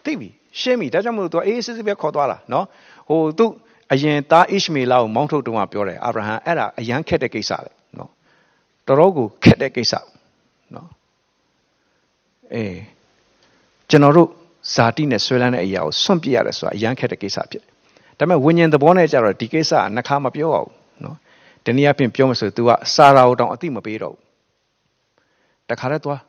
သိပြီရှင်းပြီဒါကြောင့်မို့လို့ तू အေးစစ်စစ်ပဲခေါ်သွားတာနော်ဟိုသူအရင်သားဣရှမေလကိုမောင်းထုတ်တုန်းကပြောတယ်အာဗြဟံအဲ့ဒါအရန်ခက်တဲ့ကိစ္စလေနော် တော်တော်ကိုခက်တဲ့ကိစ္စနော်အေးကျွန်တော်တို့ဇာတိနဲ့ဆွဲလန်းတဲ့အရာကိုစွန့်ပြရတယ်ဆိုတာအရန်ခက်တဲ့ကိစ္စဖြစ်တယ်။ဒါပေမဲ့ဝိညာဉ်သဘောနဲ့ကြတော့ဒီကိစ္စကနှခါမပြောအောင်နော်။တနည်းအားဖြင့်ပြောမဆို तू ကစာရာကိုတောင်အတိမပေးတော့ဘူး။တခါတည်းသွား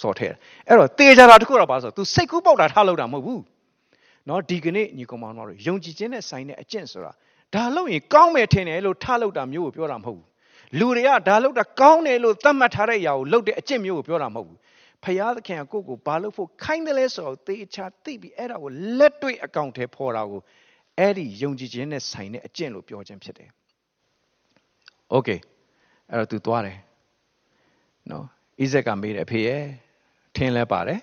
စော်ထဲ။အဲ့တော့တေချာတာတခုတော့ပါဆို तू စိတ်ကူးပေါက်တာထားလို့တာမဟုတ်ဘူး။နော်ဒီကနေ့ညီကောင်မောင်တို့ယုံကြည်ခြင်းနဲ့ဆိုင်တဲ့အကျင့်ဆိုတာဒါလို့ရင်ကောင်းမယ်ထင်တယ်လို့ထားလို့တာမျိုးကိုပြောတာမဟုတ်ဘူး။ လူတွေကဒါလို့တာကောင်းတယ်လို့သတ်မှတ်ထားတဲ့အရာကိုလုပ်တဲ့အကျင့်မျိုးကိုပြောတာမဟုတ်ဘူး။ဖယားသခင်ကကိုယ့်ကိုဘာလို့ဖို့ခိုင်းတယ်လဲဆိုတော့သေချာသိပြီးအဲ့ဒါကိုလက်တွေ့အကောင့်ထဲပေါ်တာကိုအဲ့ဒီယုံကြည်ခြင်းနဲ့ဆိုင်တဲ့အကျင့်လို့ပြောခြင်းဖြစ်တယ်။ Okay အဲ့တော့ तू သွားတယ်။နော်ဣဇက်ကမေးတယ်အဖေရဲ့ထင်းလဲပါတယ်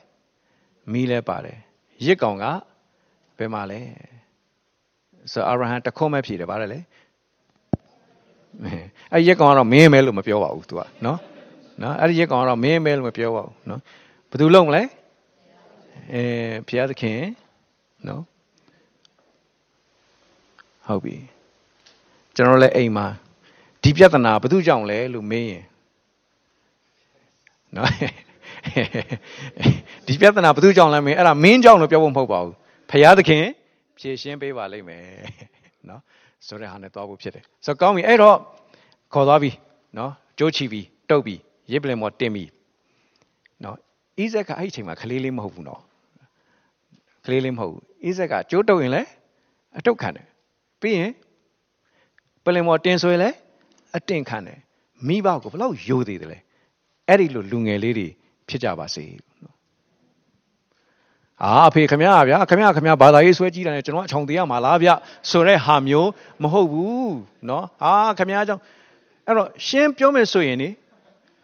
မီးလဲပါတယ်ရစ်ကောင်ကဘယ်မှာလဲဆိုအာရဟံတခုံးမဲ့ဖြေတယ်ဗါတယ်လေ အဲ့ရစ်ကောင်ကတော့မင်းမဲလို့မပြောပါဘူး तू ကနော်နော်အဲ့ဒီရက်ကောင်ကတော့မင်းမဲလို့မပြောပါဘူးနော်ဘယ်သူလုံးမလဲအဲဘုရားသခင်နော်ဟုတ်ပြီကျွန်တော်လည်းအိမ်မှာဒီပြဿနာဘယ်သူကြောင့်လဲလို့မေးရင်နော်ဒီပြဿနာဘယ်သူကြောင့်လဲမင်းအဲ့ဒါမင်းကြောင့်လို့ပြောဖို့မဟုတ်ပါဘူးဘုရားသခင်ဖြေရှင်းပေးပါလိမ့်မယ်နော် ဆိုတဲ့ဟာနဲ့သွားဖို့ဖြစ်တယ်ဆိုတော့ကောင်းပြီအဲ့တော့ခေါ်သွားပြီနော်ကြိုးချီပြီတုတ်ပြီရစ်ပလင်မော်တင်ပြီနော်အိဇက်ကအဲ့ဒီအချိန်မှာကလေးလေးမဟုတ်ဘူးနော်ကလေးလေးမဟုတ်ဘူးအိဇက်ကကျိုးတုပ်ရင်လည်းအတုတ်ခံတယ်ပြီးရင်ပလင်မော်တင်ဆိုရင်လည်းအတင်ခံတယ်မိဘကိုဘလောက်ယိုသေးတယ်လဲအဲ့ဒီလိုလူငယ်လေးတွေဖြစ်ကြပါစေနော် အာအဖေခမရဗျာခမရခမရဘာသာရေးဆွဲကြည့်တယ်ကျွန်တော်အချောင်သေးရမှာလားဗျဆိုတဲ့ဟာမျိုးမဟုတ်ဘူးเนาะအာခမရကြောင့်အဲ့တော့ရှင်းပြောမယ်ဆိုရင်နေ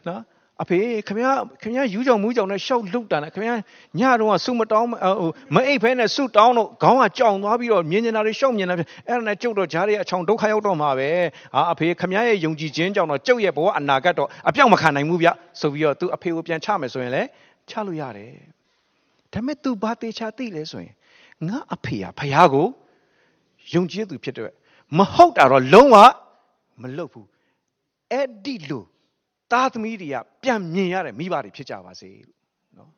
နော်အဖေခင်ဗျာခင်ဗျာယူကြောင်မူးကြောင်နဲ့ရှောက်လှုပ်တာနဲ့ခင်ဗျာညတော့ကဆုမတောင်းဟိုမအိပ်ဖဲနဲ့ဆုတောင်းတော့ခေါင်းကကြောင်သွားပြီးတော့မြင်နေတာတွေရှောက်မြင်နေတာအဲ့ဒါနဲ့ကျုပ်တော့ဂျားတွေအချောင်ဒုက္ခရောက်တော့မှာပဲဟာအဖေခင်ဗျာရဲ့ယုံကြည်ခြင်းကြောင့်တော့ကျုပ်ရဲ့ဘဝအနာဂတ်တော့အပြောင်းမခံနိုင်ဘူးဗျဆိုပြီးတော့သူအဖေကိုပြန်ချမယ်ဆိုရင်လည်းချလို့ရတယ် ဒါပေမဲ့ तू ဘာတေချာသိလဲဆိုရင်ငါအဖေကဖះကိုယုံကြည်သူဖြစ်တဲ့မဟုတ်တာတော့လုံးဝမလုပ်ဘူးအဲ့ဒီလိုသားသမီးတွေကပြန်မြင်ရတဲ့မိဘတွေဖြစ်ကြပါစေလို့နော်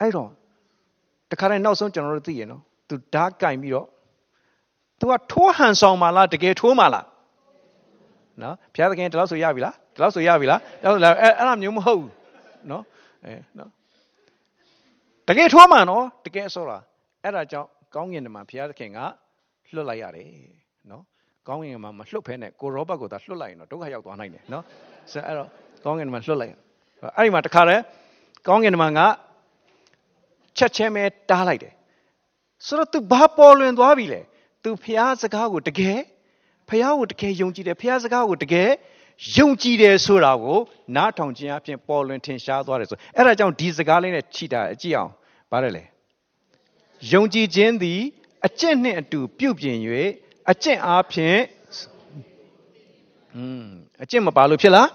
အဲ့တော့တခါတည်းနောက်ဆုံးကျွန်တော်တို့သိရနော်သူဓာတ်ကင်ပြီးတော့ तू ကထိုးဟန်ဆောင်ပါလားတကယ်ထိုးမှာလားနော်ဘုရားသခင်ဒီလောက်ဆိုရပြီလားဒီလောက်ဆိုရပြီလားအဲ့အဲ့အဲ့လိုမျိုးမဟုတ်ဘူးနော်အဲနော် တကယ်ထိုးမှာနော်တကယ်ဆိုလားအဲ့ဒါကြောင့်ကောင်းကင်တမန်ဘုရားသခင်ကလွတ်လိုက်ရတယ်နော်ကောင်းကင်မှာမလွတ်ဖဲနဲ့ကိုရောဘတ်ကိုသာလွတ်လိုက်ရင်တော့ဒုက္ခရောက်သွားနိုင်တယ်နော်ဆိုအဲ့တော့ကောင်းကင်မှာလွတ်လိုက်အဲ့ဒီမှာတခါတည်းကောင်းကင်မှာကချက်ချင်းပဲတားလိုက်တယ်ဆိုတော့ तू ဘာပေါ်လွင်သွားပြီလဲ तू ဖះစကားကိုတကယ်ဖះကိုတကယ်ယုံကြည်တယ်ဖះစကားကိုတကယ် ယုံကြည်တယ်ဆိုတာကိုနားထောင်ခြင်းအပြင်ပေါ်လွင်ထင်ရှားသွားတယ်ဆိုအဲ့ဒါကြောင့်ဒီစကားလေးနဲ့ခြိတာအကြည့်အောင်ပါတယ်လေယုံကြည်ခြင်းသည်အကျင့်နှင့်အတူပြုပြင်၍အကျင့်အားဖြင့်อืมအကျင့်မပါလို့ဖြစ်လား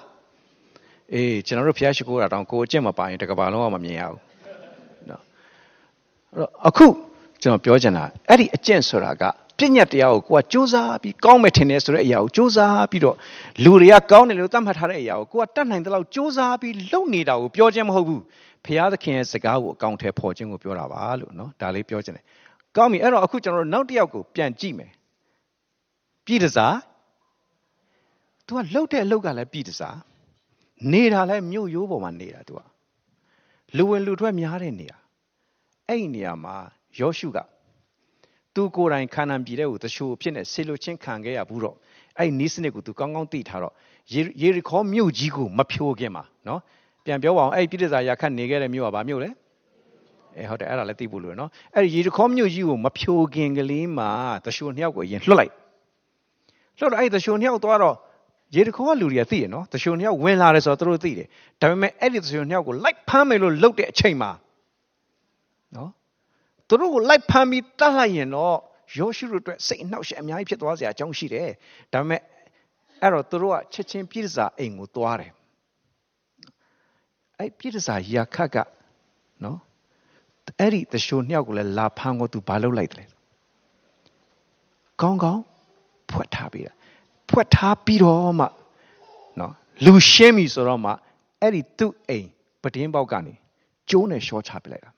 အေးကျွန်တော်တို့ဖျားရှိခိုးတာတောင်ကိုအကျင့်မပါရင်တကဘာလုံးကမမြင်ရဘူးနော်အဲ့တော့အခုကျွန်တော်ပြောချင်တာအဲ့ဒီအကျင့်ဆိုတာက ပြည့်ညတ်တရားကိုကိုကစူးစမ်းပြီးကောင်းမယ်ထင်တယ်ဆိုတဲ့အရာကိုစူးစမ်းပြီးတော့လူတွေကကောင်းတယ်လို့သတ်မှတ်ထားတဲ့အရာကိုကိုကတတ်နိုင်တဲ့လောက်စူးစမ်းပြီးလုပ်နေတာကိုပြောခြင်းမဟုတ်ဘူးဖျားသခင်ရဲ့စကားကိုအကောင့်ထဲပေါ်ခြင်းကိုပြောတာပါလို့နော်ဒါလေးပြောချင်တယ်ကောင်းပြီအဲ့တော့အခုကျွန်တော်တို့နောက်တစ်ယောက်ကိုပြန်ကြည့်မယ်ပပြည်တစား तू ကလှုပ်တဲ့အလုပ်ကလည်းပြည်တစားနေတာလည်းမြို့ရိုးပေါ်မှာနေတာ तू ကလူဝင်လူထွက်များတဲ့နေရာအဲ့ဒီနေရာမှာယောရှုက သူကိုယ်တိုင်ခါနန်ပြည်တဲ့ကိုတရှိုးဖြစ်နေဆေလိုချင်းခံခဲ့ရဘူးတော့အဲ့ဒီနီးစနစ်ကို तू ကောင်းကောင်းသိထားတော့ယေရီခေါမြို့ကြီးကိုမဖြိုခင်မှာနော်ပြန်ပြောပါအောင်အဲ့ဒီပြည်တစားရခတ်နေခဲ့တဲ့မြို့ကဘာမြို့လဲအဲဟုတ်တယ်အဲ့ဒါလည်းသိဖို့လိုရနော်အဲ့ဒီရေတခေါမြို့ကြီးကိုမဖြိုခင်ကလေးမှာတရှိုးနှစ်ယောက်ကိုအရင်လွှတ်လိုက်လွှတ်တော့အဲ့ဒီတရှိုးနှစ်ယောက်သွားတော့ရေတခေါကလူတွေကသိရနော်တရှိုးနှစ်ယောက်ဝင်လာတယ်ဆိုတော့သူတို့သိတယ်ဒါပေမဲ့အဲ့ဒီတရှိုးနှစ်ယောက်ကိုလိုက်ဖမ်းမယ်လို့လုပ်တဲ့အချိန်မှာနော် သူတို့ကိုလိုက်ဖမ်းပြီးတတ်လိုက်ရင်တော့ယောရှုတို့အတွက်စိတ်အနှောက်အယှက်အများကြီးဖြစ်သွားစရာအကြောင်းရှိတယ်ဒါပေမဲ့အဲ့တော့သူတို့ကချက်ချင်းပြည့်စာအိမ်ကိုသွားတယ်အဲ့ပြည့်စာရာခတ်ကနော်အဲ့ဒီတရှိုးနှစ်ယောက်ကိုလည်းလာဖမ်းကိုသူဘာလုပ်လိုက်တယ်ကောင်းကောင်းဖွက်ထားပြီးတာဖွက်ထားပြီးတော့မှနော်လူရှင်းပြီဆိုတော့မှအဲ့ဒီသူ့အိမ်ပတင်းပေါက်ကနေကျိုးနဲ့ရှော့ချပလိုက်တာ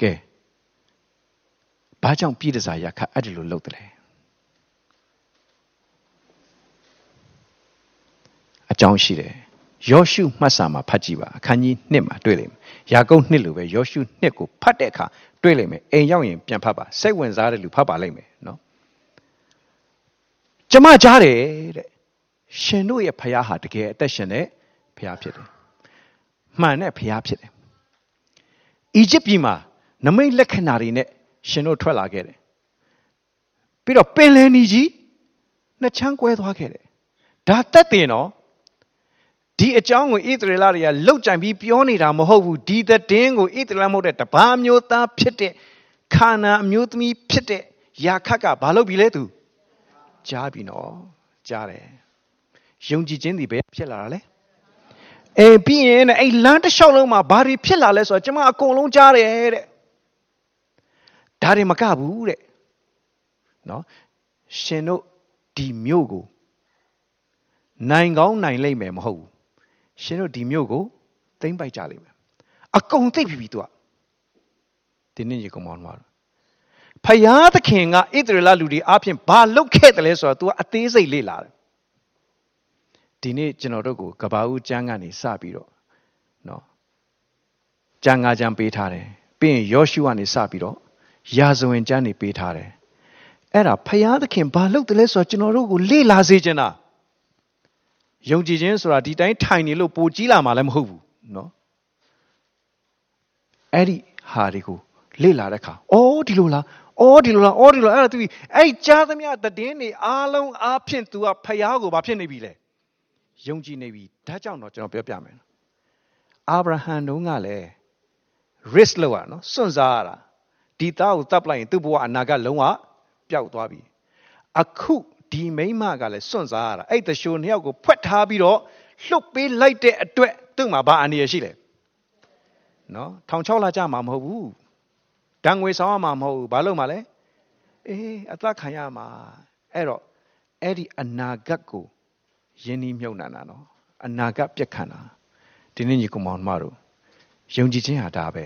ကဲဘာကြောင့်ပြည်တစားရခတ်အဲ့ဒီလိုလုပ်တယ်အကြောင်းရှိတယ်ယောရှုမှတ်စာမှာဖတ်ကြည့်ပါအခန်းကြီး1မှာတွေ့လိမ့်မယ်ယာကုပ်2လိုပဲယောရှု2ကိုဖတ်တဲ့အခါတွေ့လိမ့်မယ်အိမ်ရောက်ရင်ပြန်ဖတ်ပါစိတ်ဝင်စားတဲ့လူဖတ်ပါလိမ့်မယ်နော်ကျမကြားတယ်တဲ့ရှင်တို့ရဲ့ဖခင်ဟာတကယ်အသက်ရှင်တဲ့ဖခင်ဖြစ်တယ်မှန်တဲ့ဖခင်ဖြစ်တယ်အီဂျစ်ပြည်မှာ နမိတ်လက္ခဏာတွေနဲ့ရှင်တို့ထွက်လာခဲ့တယ်ပြီးတော့ပင်လယ်နီကြီးနှစ်ချမ်းကွဲသွားခဲ့တယ်ဒါတက်တင်နော်ဒီအကြောင်းကိုဣသရေလတွေကလှုပ်ကြံပြီးပြောနေတာမဟုတ်ဘူးဒီသတင်းကိုဣသရေလမဟုတ်တဲ့တပါးမျိုးသားဖြစ်တဲ့ခါနာအမျိုးသမီးဖြစ်တဲ့ယာခတ်ကဘာလုပ်ပြီလဲသူကြားပြီနော်ကြားတယ်ယုံကြည်ခြင်းဒီပဲဖြစ်လာတာလဲအေးပြီးရင်အဲ့လမ်းတစ်လျှောက်လုံးမှာဘာတွေဖြစ်လာလဲဆိုတော့ကျွန်မအကုန်လုံးကြားတယ်တဲ့ ဒါတွေမကဘူးတဲ့နော်ရှင်တို့ဒီမြို့ကိုနိုင်ကောင်းနိုင်လိမ့်မယ်မဟုတ်ဘူးရှင်တို့ဒီမြို့ကိုသိမ့်ပိုက်ကြလိမ့်မယ်အကုန်သိပြီပြီသူကဒီနေ့ကြီးကောင်မောင်တို့ဖယားသခင်ကဣသရေလလူတွေအားဖြင့်ဘာလုပ်ခဲ့တယ်လဲဆိုတော့ तू အသေးစိတ်လေ့လာတယ်ဒီနေ့ကျွန်တော်တို့ကိုကဘာဦးကျမ်းကနေစပြီးတော့နော်ကျမ်းငါကျမ်းပေးထားတယ်ပြီးရင်ယောရှုကနေစပြီးတော့ ယာဇဝင်ကျမ်းနေပေးထားတယ်အဲ့ဒါဖယားသခင်ဘာလုပ်တယ်လဲဆိုတော့ကျွန်တော်တို့ကိုလေ့လာစေချင်တာယုံကြည်ခြင်းဆိုတာဒီတိုင်းထိုင်နေလို့ပိုကြီးလာမှာလည်းမဟုတ်ဘူးเนาะအဲ့ဒီဟာတွေကိုလေ့လာတဲ့အခါအော်ဒီလိုလားအော်ဒီလိုလားအော်ဒီလိုအဲ့ဒါသူအဲ့ကြားသမျှတည်င်းတွေအားလုံးအားဖြင့် तू ကဖယားကိုဘာဖြစ်နေပြီလဲယုံကြည်နေပြီဒါကြောင့်တော့ကျွန်တော်ပြောပြမယ်အာဗြဟံတုန်းကလည်း risk လောက်อ่ะเนาะစွန့်စားရတာ ဒီသားကိုတပ်လိုက်ရင်သူ့ဘဝအနာဂတ်လုံးဝပျောက်သွားပြီအခုဒီမိမကလည်းစွန့်စားရတာအဲ့တရှိုနှစ်ယောက်ကိုဖွက်ထားပြီးတော့လှုပ်ပေးလိုက်တဲ့အတွက်သူ့မှာဘာအနေရရှိလဲနော်ထောင်ချောက်လာကြမှာမဟုတ်ဘူးတန်ငွေဆောင်ရမှာမဟုတ်ဘူးဘာလို့မှလဲအေးအသက်ခံရမှာအဲ့တော့အဲ့ဒီအနာဂတ်ကိုယဉ်နီးမြုပ်နှံတာနော်အနာဂတ်ပြက်ခံတာဒီနေ့ညီကောင်မောင်မတို့ယုံကြည်ခြင်းဟာဒါပဲ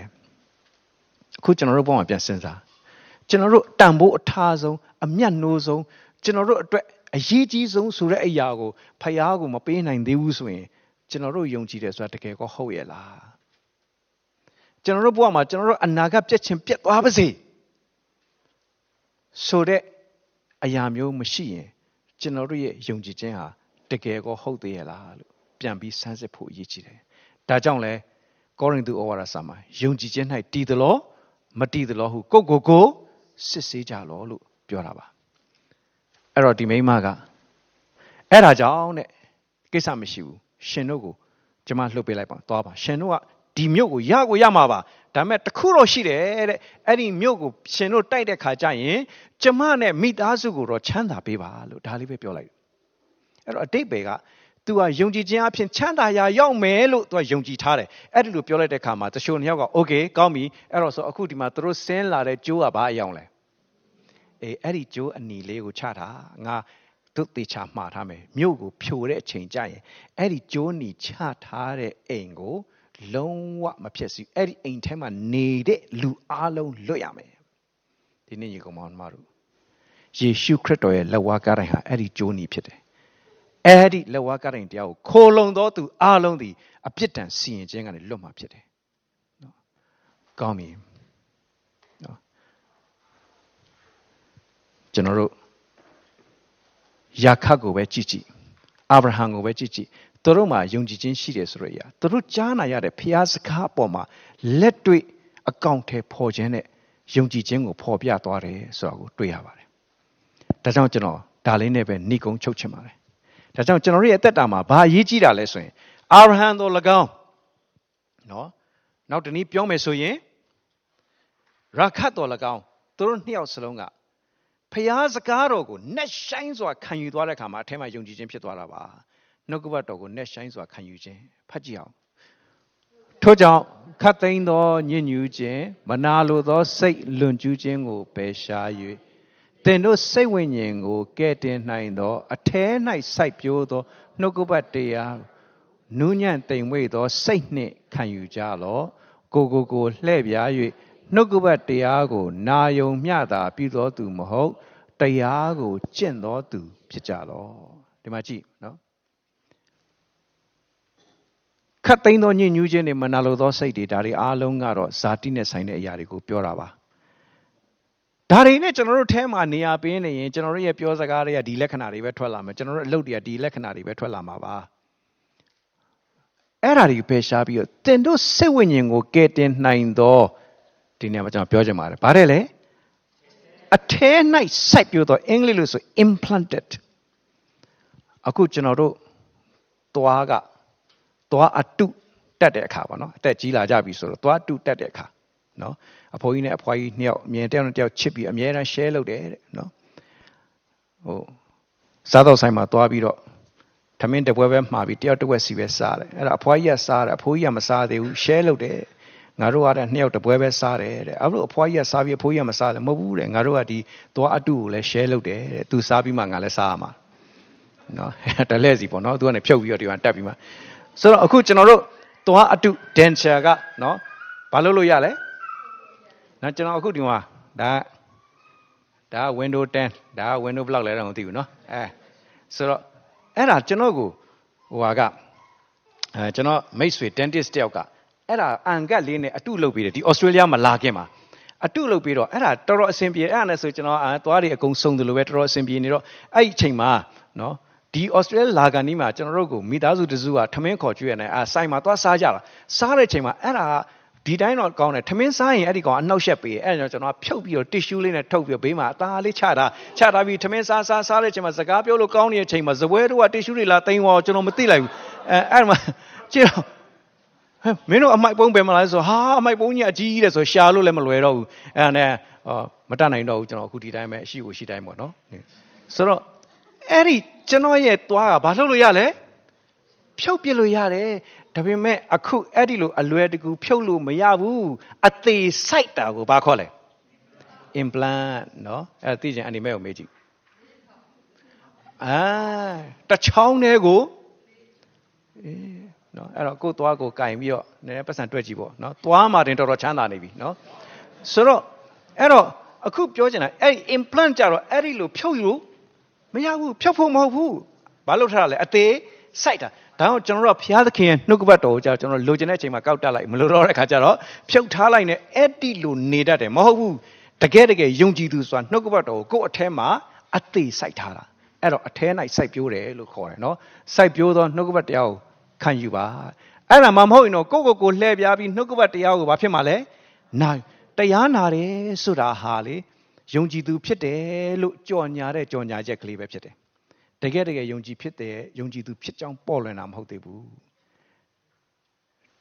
အခုကျွန်တော်တို့ဘောမှာပြန်စဉ်းစားကျွန်တော်တို့တန်ဖိုးအထားဆုံးအမျက်နှိုးဆုံးကျွန်တော်တို့အတွက်အရေးကြီးဆုံးဆိုတဲ့အရာကိုဖယားကိုမပေးနိုင်သေးဘူးဆိုရင်ကျွန်တော်တို့ယုံကြည်တယ်ဆိုတာတကယ်ကောဟုတ်ရဲ့လားကျွန်တော်တို့ဘဝမှာကျွန်တော်တို့အနာဂတ်ပြည့်ချင်းပြတ်သွားပါစေဆိုတဲ့အရာမျိုးမရှိရင်ကျွန်တော်တို့ရဲ့ယုံကြည်ခြင်းဟာတကယ်ကောဟုတ်သေးရဲ့လားလို့ပြန်ပြီးစမ်းစစ်ဖို့အရေးကြီးတယ်ဒါကြောင့်လဲကောရိန္သုဩဝါဒစာမှာယုံကြည်ခြင်း၌တည်တယ်လို့ မတည်တယ်လို့ဟုကိုကိုကိုစစ်ဆေးကြလောလို့ပြောတာပါအဲ့တော့ဒီမိမကအဲ့ဒါကြောင့်တဲ့ကိစ္စမရှိဘူးရှင်တို့ကိုကျမလှုပ်ပေးလိုက်ပါသွားပါရှင်တို့ကဒီမြို့ကိုရကိုရမှာပါဒါပေမဲ့တခုတော့ရှိတယ်တဲ့အဲ့ဒီမြို့ကိုရှင်တို့တိုက်တဲ့ခါကျရင်ကျမနဲ့မိသားစုကိုတော့ချမ်းသာပေးပါလို့ဒါလေးပဲပြောလိုက်အဲ့တော့အတိတ်ပဲက သူကယုံကြည်ခြင်းအဖြစ်ချမ်းသာရာရောက်မယ်လို့သူကယုံကြည်ထားတယ်အဲ့ဒီလိုပြောလိုက်တဲ့ခါမှာတချို့နှစ်ယောက်ကโอเคကောင်းပြီအဲ့တော့ဆိုအခုဒီမှာသူတို့ဆင်းလာတဲ့ကျိုးကဘာအယောင်လဲအေးအဲ့ဒီကျိုးအနီလေးကိုချတာငါတို့တေချာမှားထားမယ်မြို့ကိုဖြိုတဲ့အချိန်ကြရင်အဲ့ဒီကျိုးနီချထားတဲ့အိမ်ကိုလုံးဝမဖြစ်စီအဲ့ဒီအိမ်ထဲမှာနေတဲ့လူအလုံးလွတ်ရမယ်ဒီနေ့ညီကောင်မောင်တို့ ယေရှုခရစ်တော်ရဲ့လက်ဝါးကားတိုင်းဟာအဲ့ဒီကျိုးနီဖြစ်တယ် အဲ့ဒီလက်ဝါးကားတိုင်းတရားကိုခိုလုံသောသူအလုံးသည်အပြစ်ဒဏ်စီရင်ခြင်းကနေလွတ်မှာဖြစ်တယ်နော်ကောင်းပြီနော်ကျွန်တော်တို့ယာခတ်ကိုပဲကြည့်ကြည့်အာဗြဟံကိုပဲကြည့်ကြည့်သူတို့မှာယုံကြည်ခြင်းရှိတယ်ဆိုရရသူတို့ကြားနာရတဲ့ဖျားစကားအပေါ်မှာလက်တွေ့အကောင့်ထဲပေါ်ခြင်းနဲ့ယုံကြည်ခြင်းကိုပေါ်ပြသွားတယ်ဆိုတာကိုတွေ့ရပါတယ်ဒါကြောင့်ကျွန်တော်ဒါလေးနဲ့ပဲဏိကုံချုပ်ချင်ပါတယ် ဒါကြောင့်ကျွန်တော်ရဲ့အသက်တာမှာဘာအရေးကြီးတာလဲဆိုရင်အာဗြဟံတို့၎င်းနော်နောက်တနည်းပြောမယ်ဆိုရင်ရာခတ်တော်၎င်းသူတို့နှစ်ယောက်စလုံးကဖျားစကားတော်ကိုနှက်ဆိုင်စွာခံယူသွားတဲ့အခါမှာအထက်မှာယုံကြည်ခြင်းဖြစ်သွားတာပါနှုတ်ကပတ်တော်ကိုနှက်ဆိုင်စွာခံယူခြင်းဖတ်ကြည့်အောင်ထို့ကြောင့်ခတ်သိမ်းသောညဉ့်ညူးခြင်းမနာလိုသောစိတ်လွန်ကျူးခြင်းကိုပယ်ရှား၍ သင်တို့စိတ်ဝိညာဉ်ကိုကဲ့တင်နိုင်သော အထဲ၌စိုက်ပျိုးသောနှုတ်ကပတ်တရားနူးညံ့တိမ်မွေ့သောစိတ်နှင့်ခံယူကြလော့ကိုကိုကိုလှဲ့ပြား၍နှုတ်ကပတ်တရားကို နာယုံမျှတာပြုသောသူမဟုတ်တရားကိုကျင့်သောသူ ဖြစ်ကြလော့ဒီမှာကြည့်နော်ခတ်သိမ်းသောညဉ့်ညူးခြင်းတွေမနာလိုသောစိတ်တွေဒါတွေအားလုံးကတော့ဇာတိနဲ့ဆိုင်တဲ့အရာတွေကိုပြောတာပါ ဒါတွေနဲ့ကျွန်တော်တို့ထဲမှာနေရာပေးနေရင်ကျွန်တော်တို့ရဲ့ပြောစကားတွေကဒီလက္ခဏာတွေပဲထွက်လာမယ်ကျွန်တော်တို့အလုပ်တွေကဒီလက္ခဏာတွေပဲထွက်လာမှာပါအဲ့ဒါတွေပဲရှားပြီးတော့တင်တို့စိတ်ဝိညာဉ်ကိုကယ်တင်နိုင်သောဒီနေရာမှာကျွန်တော်ပြောချင်ပါတယ်ဗါတယ်လေအထဲ၌စိုက်ပြတော့အင်္ဂလိပ်လို့ဆို implanted အခုကျွန်တော်တို့သွားကသွားအတုတက်တဲ့အခါပေါ့နော်အသက်ကြီးလာကြပြီဆိုတော့သွားအတုတက်တဲ့အခါနော် အဖိုးကြီးနဲ့အဖွားကြီးနှစ်ယောက်အမြဲတယောက်နဲ့တယောက်ချစ်ပြီးအမြဲတမ်း share လုပ်တယ်တဲ့နော်ဟိုစားတော့ဆိုင်မှာသွားပြီးတော့ထမင်းတပွဲပဲမှာပြီးတယောက်တစ်ဝက်စီပဲစားတယ်အဲ့ဒါအဖွားကြီးကစားတယ်အဖိုးကြီးကမစားသေးဘူး share လုပ်တယ်ငါတို့ကတဲ့နှစ်ယောက်တပွဲပဲစားတယ်တဲ့အဲ့လိုအဖွားကြီးကစားပြီးအဖိုးကြီးကမစားတယ်မဟုတ်ဘူးတဲ့ငါတို့ကဒီသွားအတုကိုလည်း share လုပ်တယ်တဲ့သူစားပြီးမှငါလည်းစားရမှာနော်တလဲစီပေါ့နော်သူကနေဖြုတ်ပြီးတော့ဒီမှာတက်ပြီးမှဆိုတော့အခုကျွန်တော်တို့သွားအတု denture ကနော်ဘာလုပ်လို့ရလဲ နော်ကျွန်တော်အခုဒီမှာဒါဒါ window 10ဒါ window ဘယ်လောက်လဲတော့မသိဘူးနော်အဲဆိုတော့အဲ့ဒါကျွန်တော်ကိုဟိုဟာကအဲကျွန်တော်မိတ်ဆွေ dentist တယောက်ကအဲ့ဒါအန်ကတ်လေးနဲ့အတုလုပ်ပြီးတယ်ဒီ Australia မှာလာခင်မှာအတုလုပ်ပြီးတော့အဲ့ဒါတော်တော်အဆင်ပြေအဲ့ဒါနဲ့ဆိုကျွန်တော်အာသွားတွေအကုန်စုံတယ်လို့ပဲတော်တော်အဆင်ပြေနေတော့အဲ့ဒီအချိန်မှာနော်ဒီ Australia လာကန်နီးမှာကျွန်တော်တို့ကိုမိသားစုတစုကထမင်းခေါ်ကျွေးရတယ်အာဆိုင်မှာသွားစားကြတာစားတဲ့အချိန်မှာအဲ့ဒါ ဒီတိုင်းတော့ကောင်းတယ်ထမင်းစားရင်အဲ့ဒီကောင်အနှောက်ရှက်ပေးအဲ့ဒါကြောင့်ကျွန်တော်ဖြုတ်ပြီးတော့ tissue လေးနဲ့ထုတ်ပြီးဘေးမှာအသားလေးချတာချတာပြီးထမင်းစားစားစားတဲ့အချိန်မှာစကားပြောလို့ကောင်းနေတဲ့အချိန်မှာဇပွဲတို့က tissue တွေလာတင်သွားကျွန်တော်မသိလိုက်ဘူးအဲအဲ့မှာကြည့်တော့မင်းတို့အမိုက်ပုံးပဲမလားဆိုဟာအမိုက်ပုံးကြီးအကြီးကြီးတယ်ဆိုရှာလို့လည်းမလွယ်တော့ဘူးအဲ့ဒါနဲ့မတတ်နိုင်တော့ဘူးကျွန်တော်အခုဒီတိုင်းပဲအရှိကိုရှိတိုင်းပေါ့နော်ဆိုတော့အဲ့ဒီကျွန်တော်ရဲ့သွားကဘာလုပ်လို့ရလဲဖြုတ်ပြလို့ရတယ် ဒါပေမဲ့အခုအဲ့ဒီလိုအလွယ်တကူဖြုတ်လို့မရဘူးအသေးဆိုင်တာကိုဘာခေါ်လဲ implant เนาะအဲ့သိချင်အနိမဲကိုမေးကြည့်အာတချောင်းတဲ့ကိုအေးเนาะအဲ့တော့ကိုယ်သွားကိုကင်ပြီးတော့နည်းနည်းပတ်စံတွက်ကြည့်ပေါ့เนาะသွားမှတင်တော်တော်ချမ်းသာနေပြီเนาะဆိုတော့အဲ့တော့အခုပြောချင်တာအဲ့ implant ကြတော့အဲ့ဒီလိုဖြုတ်လို့မရဘူးဖြုတ်ဖို့မဟုတ်ဘူးဘာလို့ထားရလဲအသေးစိုက်တာ ဒါကြောင့်ကျွန်တော်တို့ဘုရားသခင်ရဲ့နှုတ်ကပတ်တော်ကိုကြာကျွန်တော်လိုချင်တဲ့အချိန်မှာကောက်တက်လိုက်မလိုတော့တဲ့ခါကျတော့ဖြုတ်ထားလိုက်နဲ့အဲ့ဒီလိုနေတတ်တယ်မဟုတ်ဘူးတကယ်တကယ်ယုံကြည်သူဆိုတာနှုတ်ကပတ်တော်ကိုကိုယ့်အထဲမှာအသေးစိုက်ထားတာအဲ့တော့အထဲ၌စိုက်ပြိုးတယ်လို့ခေါ်တယ်နော်စိုက်ပြိုးသောနှုတ်ကပတ်တရားကိုခံယူပါအဲ့ဒါမှမဟုတ်ရင်တော့ကိုယ့်ကိုယ်ကိုလှည့်ပြားပြီးနှုတ်ကပတ်တရားကိုဘာဖြစ်မှာလဲနိုင်တရားနာတယ်ဆိုတာဟာလေယုံကြည်သူဖြစ်တယ်လို့ကြော်ညာတဲ့ကြော်ညာချက်ကလေးပဲဖြစ်တယ် တကယ်တကယ်ယုံကြည်ဖြစ်တဲ့ယုံကြည်သူဖြစ်ကြောင်းပေါ်လွင်တာမဟုတ်သေးဘူး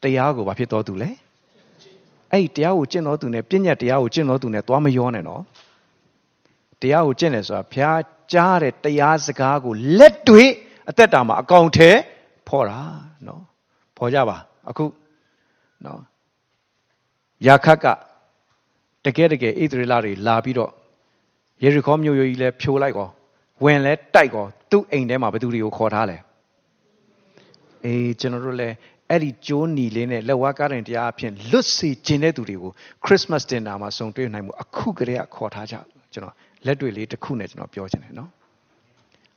တရားကိုဘာဖြစ်တော်သူလဲအဲ့ဒီတရားကိုကျင့်တော်သူနဲ့ပြည့်ညတ်တရားကိုကျင့်တော်သူနဲ့သွားမရောနဲ့နော်တရားကိုကျင့်တယ်ဆိုတာဘုရားကြားတဲ့တရားစကားကိုလက်တွေ့အသက်တာမှာအကောင်ထဲဖော်တာနော်ဖော်ကြပါအခုနော်ယာခတ်ကတကယ်တကယ်ဣသရေလတွေလာပြီးတော့ယေရီခေါမြို့ရိုးကြီးလဲဖြိုလိုက်ကော ဝင်လဲတိုက်ကောသူ့အိမ်ထဲမှာဘသူတွေကိုခေါ်ထားလဲအေးကျွန်တော်တို့လည်းအဲ့ဒီကျိုးနီလေးနဲ့လက်ဝါးကားတိုင်းတရားအဖြစ်လွတ်စေခြင်းတဲ့သူတွေကို Christmas dinner မှာဆုံတွေ့နိုင်မှုအခုကလေးကခေါ်ထားကြကျွန်တော်လက်တွေ့လေးတစ်ခုနဲ့ကျွန်တော်ပြောချင်တယ်နော်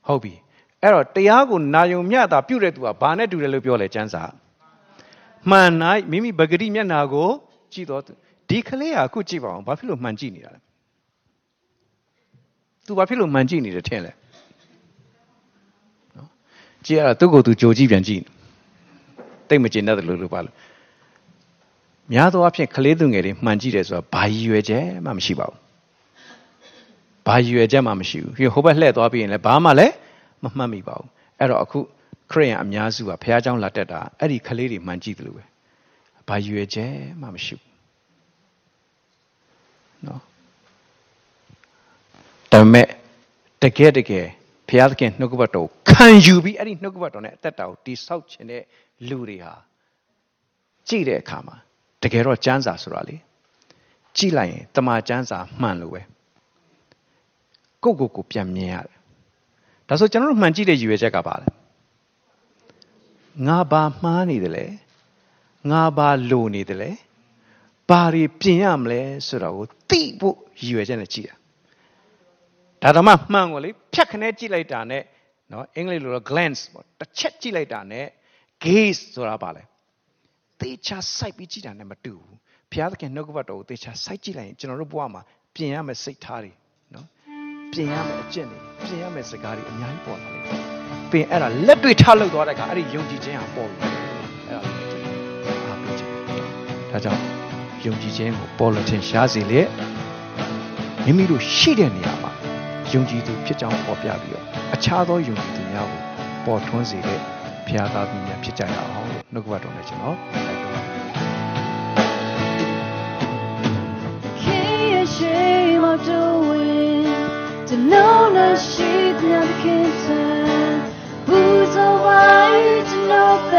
ဟုတ်ပြီအဲ့တော့တရားကိုနာယုံမြတာပြုတဲ့သူကဘာနဲ့တူတယ်လို့ပြောလဲကျမ်းစာမှန်၌မိမိပဂတိမျက်နာကိုကြည့်တော့ဒီကလေးကအခုကြည့်ပါအောင်ဘာဖြစ်လို့မှန်ကြည့်နေတာလဲ तू ဘာဖြစ်လို့မှန်ကြည့်နေတယ်ထင်လဲနော်ကြည့်ရတာသူ့ကိုယ်သူကြိုကြည့်ပြန်ကြည့်တိတ်မကျင်တတ်တယ်လို့လို့ပါလို့များသောအားဖြင့်ကလေးသူငယ်တွေမှန်ကြည့်တယ်ဆိုတာဘာရည်ရွယ်ချက်မှမရှိပါဘူးဘာရည်ရွယ်ချက်မှမရှိဘူးပြီးဟိုဘက်လှည့်သွားပြီးရင်လည်းဘာမှလည်းမမှတ်မိပါဘူးအဲ့တော့အခုခရိယန်အများစုကဘုရားကျောင်းလာတက်တာအဲ့ဒီကလေးတွေမှန်ကြည့်တယ်လို့ပဲဘာရည်ရွယ်ချက်မှမရှိဘူးနော် ဒါပေမဲ့တကယ်တကယ်ဘုရားသခင်နှုတ်ကပတ်တော်ခံယူပြီးအဲ့ဒီနှုတ်ကပတ်တော်နဲ့အသက်တာကိုတိဆောက်ခြင်းတဲ့လူတွေဟာကြည့်တဲ့အခါမှာတကယ်တော့ကျမ်းစာဆိုတာလေကြည့်လိုက်ရင်တမန်ကျမ်းစာမှန်လို့ပဲကိုကိုကိုပြန်မြင်ရတယ်ဒါဆိုကျွန်တော်တို့မှန်ကြည့်တဲ့ရည်ရွယ်ချက်ကပါလဲငါဘာမှားနေတယ်လဲငါဘာလိုနေတယ်လဲဘာတွေပြင်ရမလဲဆိုတော့ကိုသိဖို့ရည်ရွယ်ချက်နဲ့ကြည့်တာ ဒါတော့မှမှန်ကိုလေဖြတ်ခနဲကြည့်လိုက်တာနဲ့နော်အင်္ဂလိပ်လိုတော့ glance ပေါ့တစ်ချက်ကြည့်လိုက်တာနဲ့ gaze ဆိုတာပါလဲသေချာစိုက်ပြီးကြည့်တာနဲ့မတူဘူးဘုရားသခင်နှုတ်ကပတ်တော်ကိုသေချာစိုက်ကြည့်လိုက်ရင်ကျွန်တော်တို့ဘဝမှာပြင်ရမယ့်စိတ်ထားတွေနော်ပြင်ရမယ့်အကျင့်တွေပြင်ရမယ့်စကားတွေအများကြီးပေါ်လာလိမ့်မယ်ပြင်အဲ့ဒါလက်တွေ့ထားလို့သွားတဲ့အခါအဲ့ဒီယုံကြည်ခြင်းဟာပေါ်ပြီအဲ့ဒါအားပေးခြင်းဒါကြောင့်ယုံကြည်ခြင်းကိုပေါ်လို့ထင်ရှားစေလေမိမိတို့ရှိတဲ့နေရာမှာ ယုံကြည်သူဖြစ်ကြောင်းပေါ်ပြပြီးတော့အခြားသောယုံကြည်သူများကိုပေါ်ထွန်းစေတဲ့ဘုရားသားပြီးများဖြစ်ကြရအောင်လို့နှုတ်ကပတ်တော်နဲ့ကျွန်တော်တိုက်တွန်းပါတယ်谁冒着危，只能那些那的天真，不走话语，只能分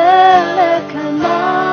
了开吗？